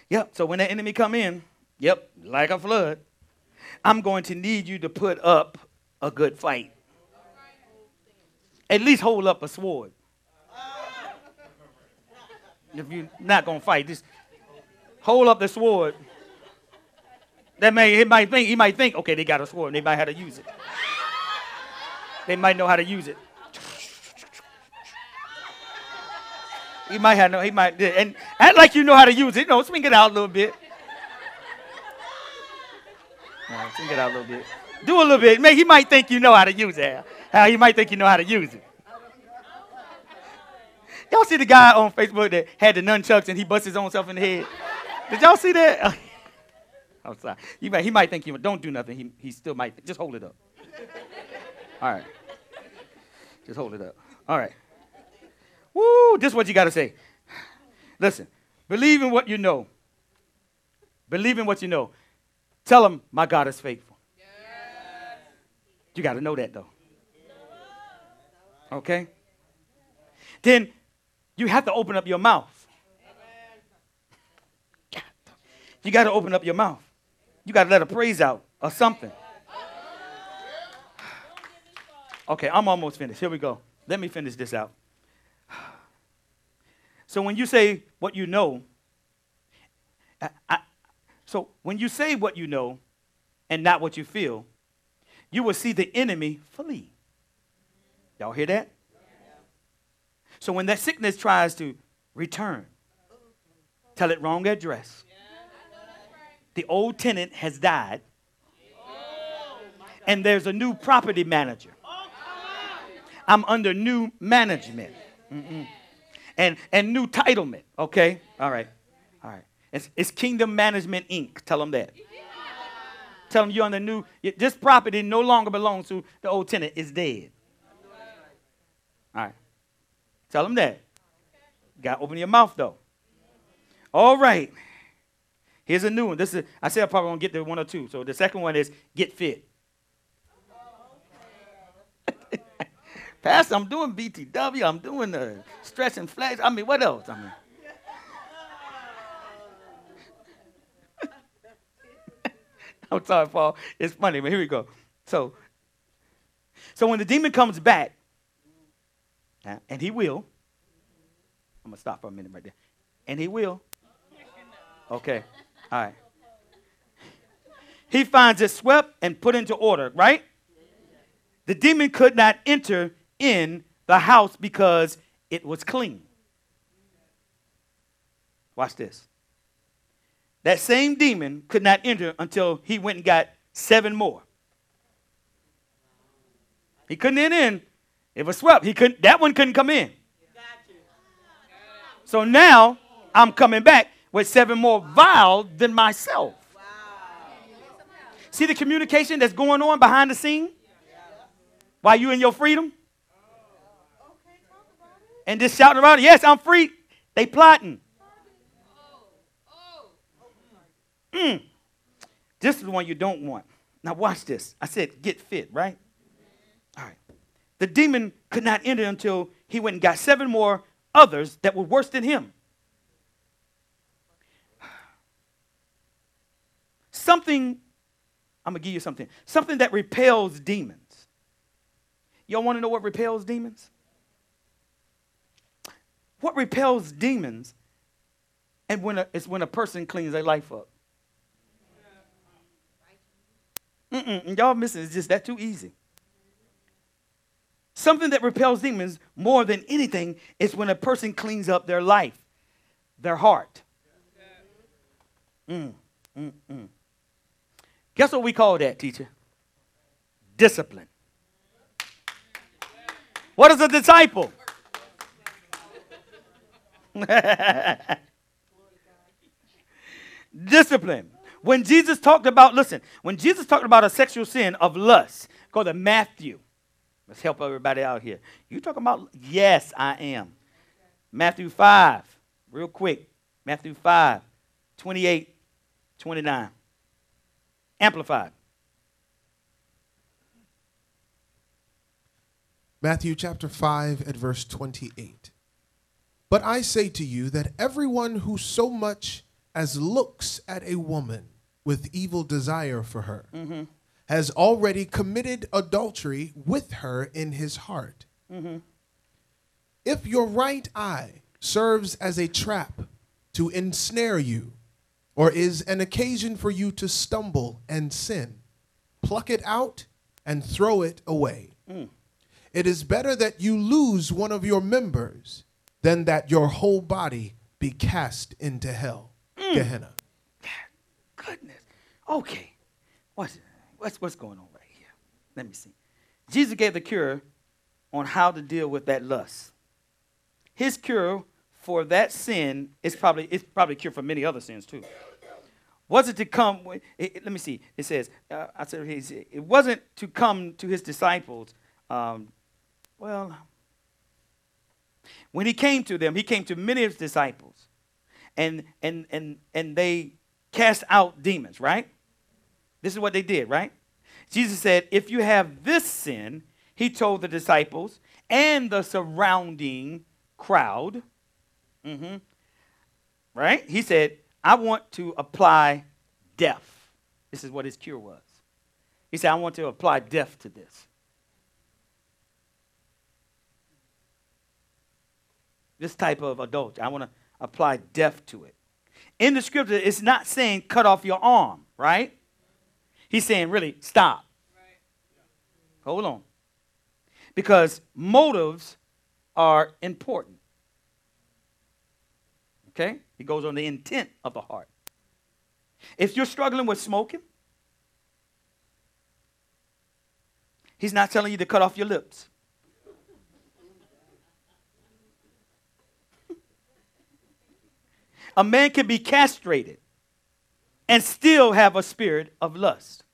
Yep. So when that enemy come in, yep, like a flood, I'm going to need you to put up a good fight. At least hold up a sword. If you're not gonna fight, just hold up the sword. That may he might think he might think, okay, they got a sword and they might have to use it. They might know how to use it. He might have no, he might, and act like you know how to use it. You know, swing it out a little bit. No, swing it out a little bit. Do a little bit. Maybe he might think you know how to use it. How he might think you know how to use it. Y'all see the guy on Facebook that had the nunchucks and he busts his own self in the head? Did y'all see that? I'm sorry. He might, he might think you don't do nothing. He, he still might. Just hold it up. All right. Just hold it up. All right. Woo, this is what you got to say. Listen, believe in what you know. Believe in what you know. Tell them, my God is faithful. Yes. You got to know that, though. Okay? Then you have to open up your mouth. You got to open up your mouth. You got to let a praise out or something. Okay, I'm almost finished. Here we go. Let me finish this out. So when you say what you know, I, I, so when you say what you know and not what you feel, you will see the enemy flee. Y'all hear that? So when that sickness tries to return, tell it wrong address. The old tenant has died, and there's a new property manager. I'm under new management. Mm-mm. And, and new titlement, okay? All right. It's, it's Kingdom Management Inc. Tell them that. Tell them you're on the new, this property no longer belongs to the old tenant, it's dead. All right. Tell them that. You got to open your mouth, though. All right. Here's a new one. This is I said I probably won't get to one or two. So the second one is get fit. Pastor, I'm doing BTW. I'm doing the stretch and flex. I mean, what else? I mean. I'm sorry, Paul. It's funny, but here we go. So, so when the demon comes back, and he will, I'm gonna stop for a minute right there, and he will. Okay, all right. He finds it swept and put into order, right? The demon could not enter in the house because it was clean. Watch this. That same demon could not enter until he went and got seven more. He couldn't enter in. It was swept. He couldn't. That one couldn't come in. So now I'm coming back with seven more vile than myself. See the communication that's going on behind the scene while you in your freedom? and just shouting around, yes, I'm free. They plotting. Mm. This is the one you don't want. Now watch this. I said get fit, right? All right. The demon could not enter until he went and got seven more others that were worse than him. Something, I'm going to give you something. Something that repels demons. Y'all want to know what repels demons? What repels demons and when a, it's when a person cleans their life up. Mm-mm, y'all missing it's just that too easy. Something that repels demons more than anything is when a person cleans up their life, their heart. Mm, mm, mm. Guess what we call that, teacher? Discipline. What is a disciple? Discipline. When Jesus talked about, listen, when Jesus talked about a sexual sin of lust, go to Matthew. Let's help everybody out here. You talking about, yes, I am. Matthew 5, real quick. Matthew 5, 28, 29. Amplified. Matthew chapter 5 at verse 28. But I say to you that everyone who so much as looks at a woman with evil desire for her mm-hmm. has already committed adultery with her in his heart. Mm-hmm. If your right eye serves as a trap to ensnare you, or is an occasion for you to stumble and sin, pluck it out and throw it away. Mm. It is better that you lose one of your members than that your whole body be cast into hell. Mm. Gehenna. Goodness. Okay. What's, what's, what's going on right here? Let me see. Jesus gave the cure on how to deal with that lust. His cure for that sin is probably it's probably a cure for many other sins too. Was it to come? it- it- let me see. It says, uh, I said it wasn't to come to his disciples. Um, well, when he came to them, he came to many of his disciples, and and and and they cast out demons. Right? This is what they did. Right? Jesus said, if you have this sin, he told the disciples and the surrounding crowd. mhm, right? He said, I want to apply death. This is what his cure was. He said, I want to apply death to this. This type of adultery. I want to apply death to it. In the scripture, it's not saying cut off your arm, right? He's saying, really, stop. Hold on. Because motives are important. Okay? He goes on the intent of the heart. If you're struggling with smoking, he's not telling you to cut off your lips. A man can be castrated and still have a spirit of lust.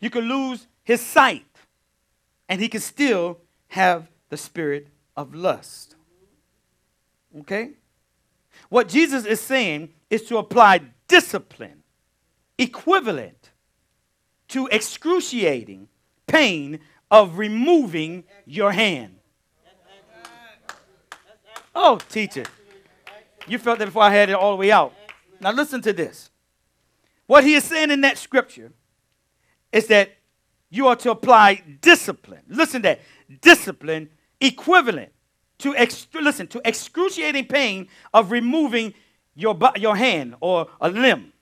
You can lose his sight and he can still have the spirit of lust. Okay? What Jesus is saying is to apply discipline equivalent to excruciating pain of removing your hand. Oh, teacher. You felt that before I had it all the way out. Now listen to this. What he is saying in that scripture is that you are to apply discipline. Listen to that. Discipline equivalent to listen to excruciating pain of removing your bo- your hand or a limb.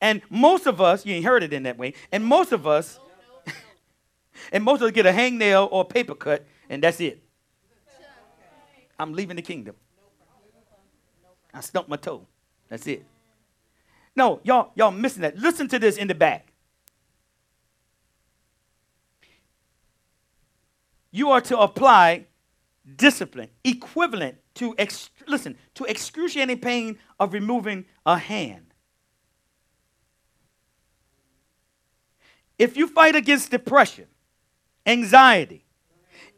And most of us, you ain't heard it in that way, and most of us, and most of us get a hangnail or a paper cut, and that's it. I'm leaving the kingdom. I stumped my toe. That's it. No, y'all, y'all missing that. Listen to this in the back. You are to apply discipline equivalent to ex- listen to excruciating pain of removing a hand. If you fight against depression, anxiety,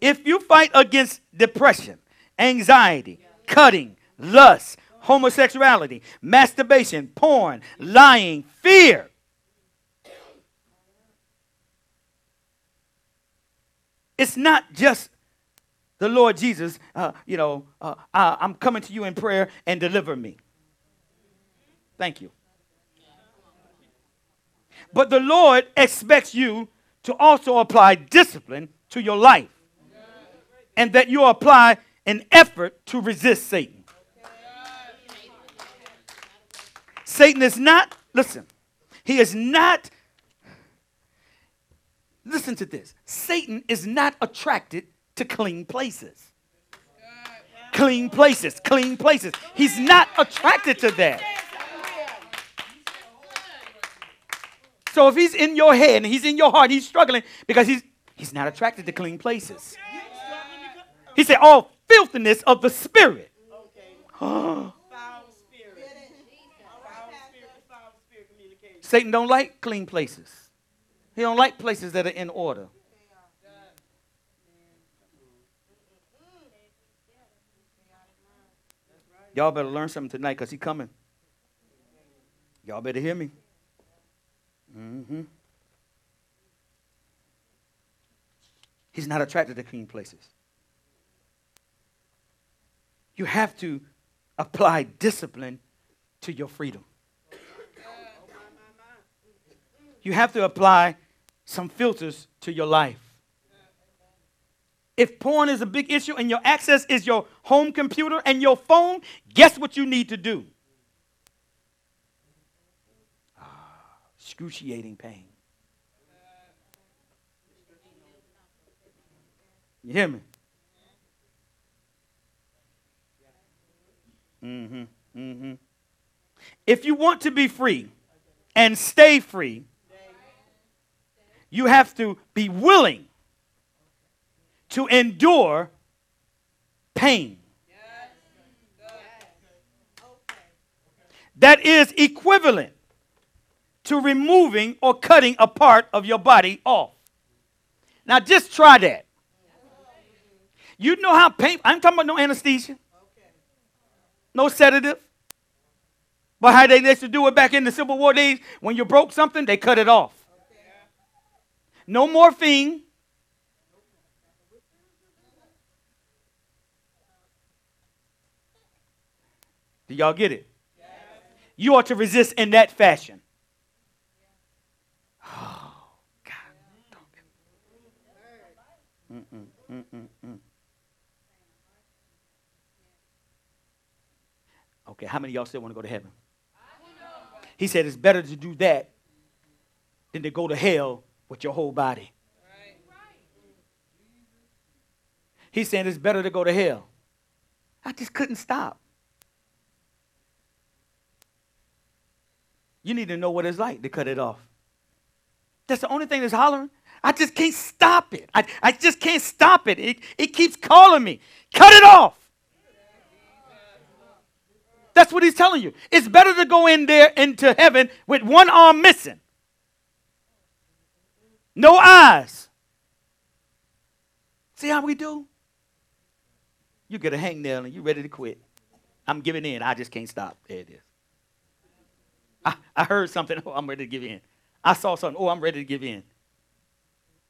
if you fight against depression, anxiety, cutting, lust, homosexuality, masturbation, porn, lying, fear, it's not just the Lord Jesus, uh, you know, uh, I, I'm coming to you in prayer and deliver me. Thank you. But the Lord expects you to also apply discipline to your life and that you apply an effort to resist Satan. Satan is not, listen, he is not, listen to this. Satan is not attracted to clean places. Clean places, clean places. He's not attracted to that. So if he's in your head and he's in your heart, he's struggling because he's He's not attracted to clean places. He said, all filthiness of the spirit. Satan don't like clean places. He don't like places that are in order. Y'all better learn something tonight because he coming. Y'all better hear me. Mm-hmm. He's not attracted to clean places. You have to apply discipline to your freedom. You have to apply some filters to your life. If porn is a big issue and your access is your home computer and your phone, guess what you need to do? Ah, excruciating pain. You hear me? Mm-hmm. Mm-hmm. If you want to be free and stay free, you have to be willing to endure pain. That is equivalent to removing or cutting a part of your body off. Now, just try that. You know how painful, I'm talking about no anesthesia, no sedative. But how they used to do it back in the Civil War days, when you broke something, they cut it off. No morphine. Do y'all get it? You ought to resist in that fashion. Oh, God. Mm-mm, mm-mm, mm. Okay, how many of y'all still want to go to heaven? He said it's better to do that than to go to hell with your whole body. He's saying it's better to go to hell. I just couldn't stop. You need to know what it's like to cut it off. That's the only thing that's hollering. I just can't stop it. I, I just can't stop it. it. It keeps calling me. Cut it off. That's what he's telling you. It's better to go in there into heaven with one arm missing, no eyes. See how we do? You get a hangnail and you ready to quit. I'm giving in. I just can't stop. There it is. I, I heard something. Oh, I'm ready to give in. I saw something. Oh, I'm ready to give in.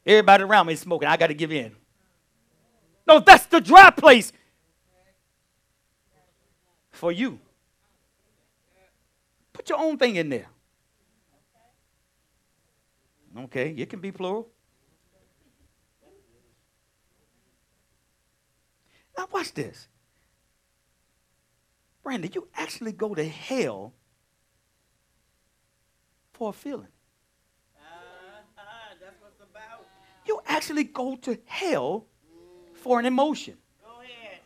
Everybody around me is smoking. I got to give in. No, that's the dry place for you. Put your own thing in there. Okay, it can be plural. Now, watch this. Brandon, you actually go to hell for a feeling. Uh-huh, about. You actually go to hell for an emotion. Go ahead.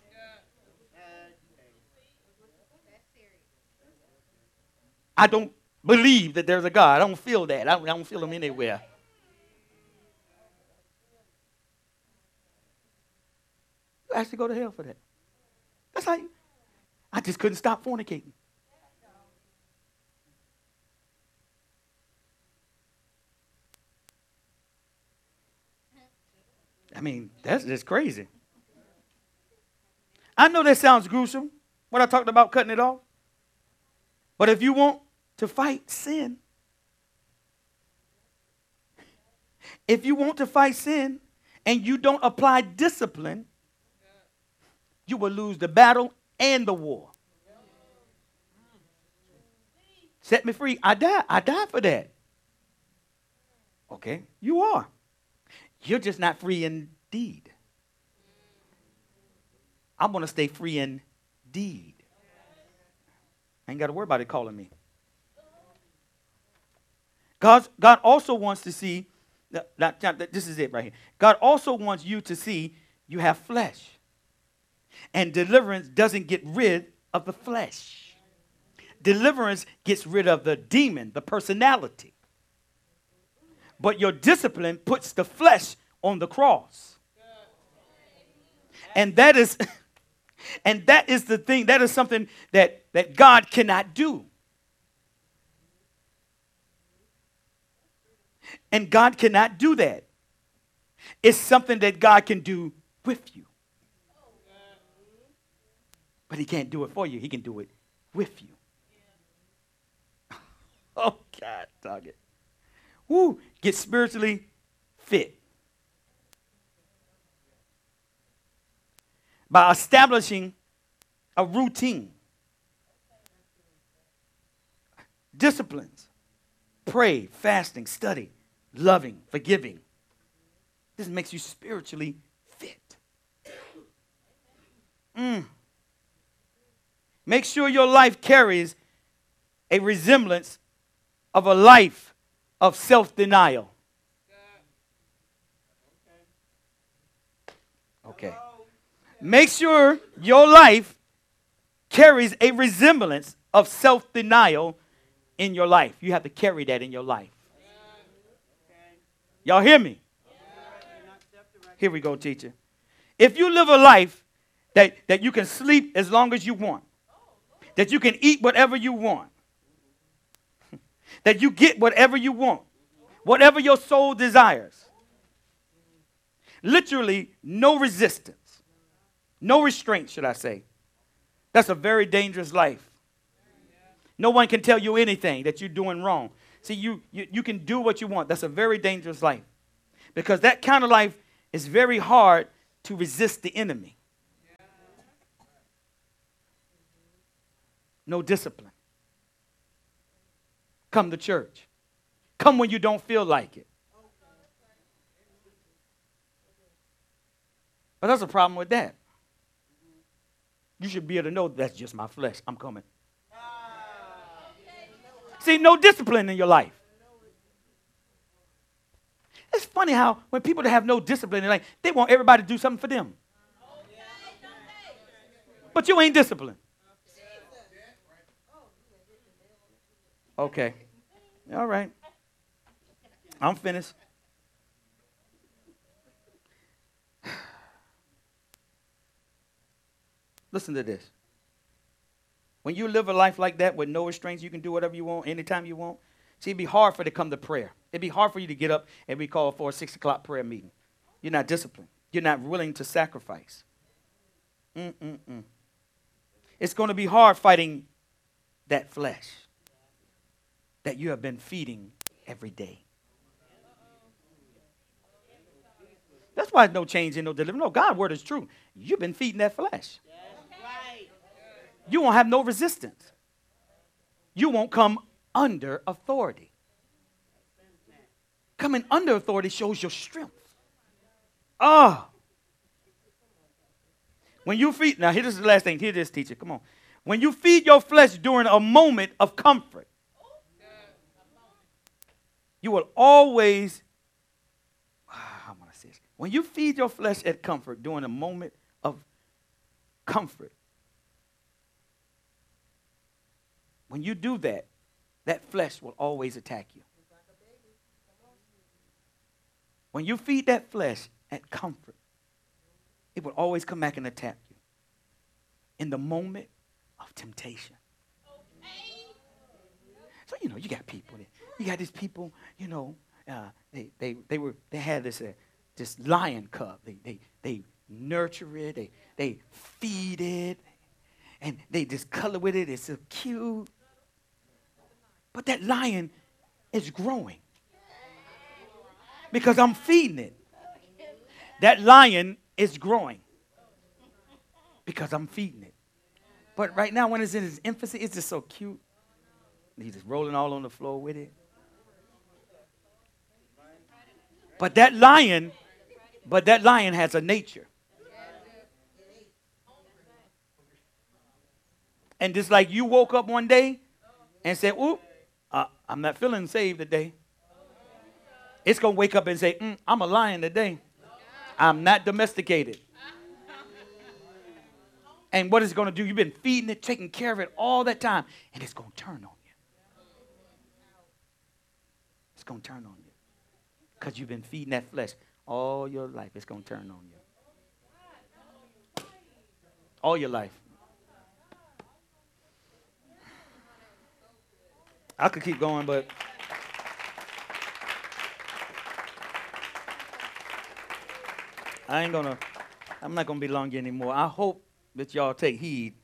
I don't believe that there's a God. I don't feel that. I don't, I don't feel him anywhere. You actually go to hell for that. That's you. I just couldn't stop fornicating. I mean, that's just crazy. I know that sounds gruesome, what I talked about cutting it off. But if you want to fight sin, if you want to fight sin and you don't apply discipline, you will lose the battle and the war. Set me free. I die. I die for that. Okay, you are. You're just not free indeed. I'm going to stay free indeed. I ain't got to worry about it calling me. God, God also wants to see, not, not, this is it right here. God also wants you to see you have flesh. And deliverance doesn't get rid of the flesh. Deliverance gets rid of the demon, the personality. But your discipline puts the flesh on the cross. And that is and that is the thing that is something that that God cannot do. And God cannot do that. It's something that God can do with you. But he can't do it for you. He can do it with you. oh God, dog it. Woo, get spiritually fit. By establishing a routine, disciplines, pray, fasting, study, loving, forgiving. This makes you spiritually fit. Mm. Make sure your life carries a resemblance of a life of self denial. Okay. Make sure your life carries a resemblance of self denial in your life. You have to carry that in your life. Y'all hear me? Here we go, teacher. If you live a life that, that you can sleep as long as you want, that you can eat whatever you want, that you get whatever you want, whatever your soul desires. Literally, no resistance, no restraint, should I say. That's a very dangerous life. No one can tell you anything that you're doing wrong. See, you, you, you can do what you want. That's a very dangerous life. Because that kind of life is very hard to resist the enemy. no discipline. Come to church. Come when you don't feel like it. But that's a problem with that. You should be able to know that's just my flesh. I'm coming. See, no discipline in your life. It's funny how when people have no discipline in life, they want everybody to do something for them. But you ain't disciplined. Okay. All right. I'm finished. Listen to this. When you live a life like that with no restraints, you can do whatever you want, anytime you want. See, it'd be hard for to come to prayer. It'd be hard for you to get up and be called for a six o'clock prayer meeting. You're not disciplined. You're not willing to sacrifice. Mm-mm-mm. It's going to be hard fighting that flesh that you have been feeding every day. That's why no change in no deliverance. No, God's word is true. You've been feeding that flesh. You won't have no resistance. You won't come under authority. Coming under authority shows your strength. Ah. Oh. When you feed, now here's the last thing. Hear this, teacher. Come on. When you feed your flesh during a moment of comfort, you will always, how am I say this? When you feed your flesh at comfort during a moment of comfort, when you do that, that flesh will always attack you. When you feed that flesh at comfort, it will always come back and attack you in the moment of temptation. So, you know, you got people you got these people, you know, uh, they, they, they, were, they had this, uh, this lion cub. They, they, they nurture it, they, they feed it, and they just color with it. It's so cute. But that lion is growing because I'm feeding it. That lion is growing because I'm feeding it. But right now, when it's in its infancy, it's just so cute. He's just rolling all on the floor with it. But that lion, but that lion has a nature. And just like you woke up one day and said, Oop, uh, I'm not feeling saved today. It's going to wake up and say, mm, I'm a lion today. I'm not domesticated. And what it's going to do, you've been feeding it, taking care of it all that time, and it's going to turn on you. It's going to turn on you because you've been feeding that flesh All your life, it's going to turn on you. All your life. I could keep going, but I ain't gonna, I'm not gonna be long anymore. I hope that y'all take heed.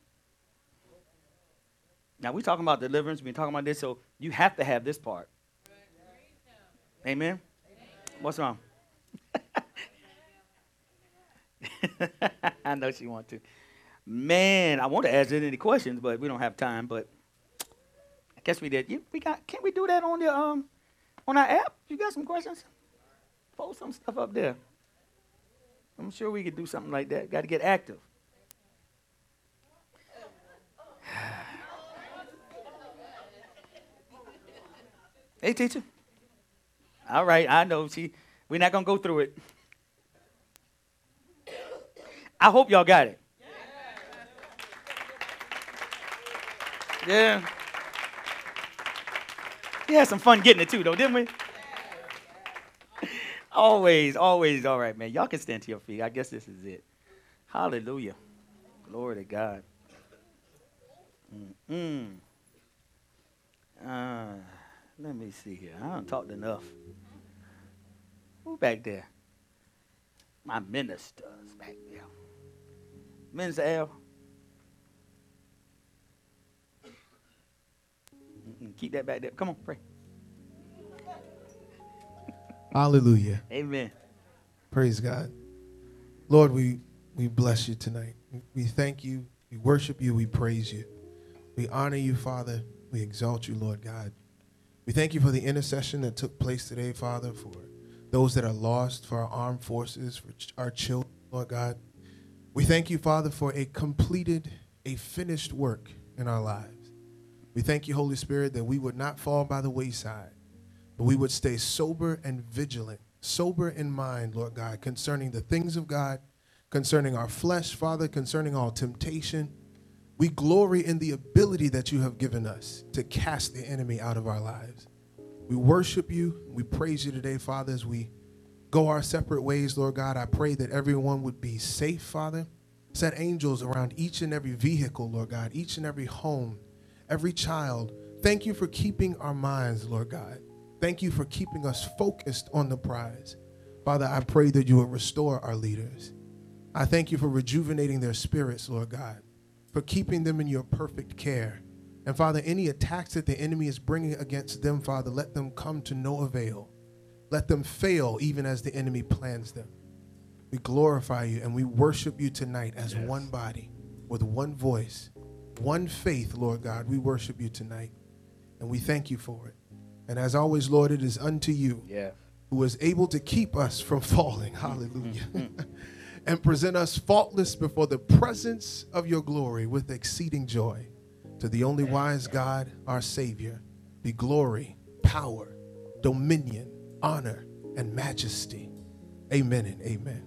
Now we're talking about deliverance, we been talking about this, so you have to have this part. Amen. What's wrong? I know she wants to. Man, I want to ask any questions, but we don't have time. But guess we did. You, we got. Can't we do that on the um on our app? You got some questions? Post some stuff up there. I'm sure we could do something like that. Got to get active. hey, teacher. All right, I know. See, we're not gonna go through it. I hope y'all got it. Yeah. We had some fun getting it too, though, didn't we? always, always. All right, man. Y'all can stand to your feet. I guess this is it. Hallelujah. Glory to God. Mm-mm. Uh, let me see here. I haven't talked enough. Who back there? My ministers back there. Minister L. keep that back there. Come on, pray. Hallelujah. Amen. Praise God. Lord, we, we bless you tonight. We thank you. We worship you. We praise you. We honor you, Father. We exalt you, Lord God. We thank you for the intercession that took place today, Father, for those that are lost, for our armed forces, for our children, Lord God. We thank you, Father, for a completed, a finished work in our lives. We thank you, Holy Spirit, that we would not fall by the wayside, but we would stay sober and vigilant, sober in mind, Lord God, concerning the things of God, concerning our flesh, Father, concerning all temptation. We glory in the ability that you have given us to cast the enemy out of our lives. We worship you. We praise you today, Father, as we go our separate ways, Lord God. I pray that everyone would be safe, Father. Set angels around each and every vehicle, Lord God, each and every home, every child. Thank you for keeping our minds, Lord God. Thank you for keeping us focused on the prize. Father, I pray that you will restore our leaders. I thank you for rejuvenating their spirits, Lord God, for keeping them in your perfect care. And Father, any attacks that the enemy is bringing against them, Father, let them come to no avail. Let them fail even as the enemy plans them. We glorify you and we worship you tonight as Yes. one body with one voice, one faith, Lord God. We worship you tonight and we thank you for it. And as always, Lord, it is unto you Yeah. who is able to keep us from falling. Hallelujah. and present us faultless before the presence of your glory with exceeding joy. To the only wise God, our Savior, be glory, power, dominion, honor, and majesty. Amen and amen.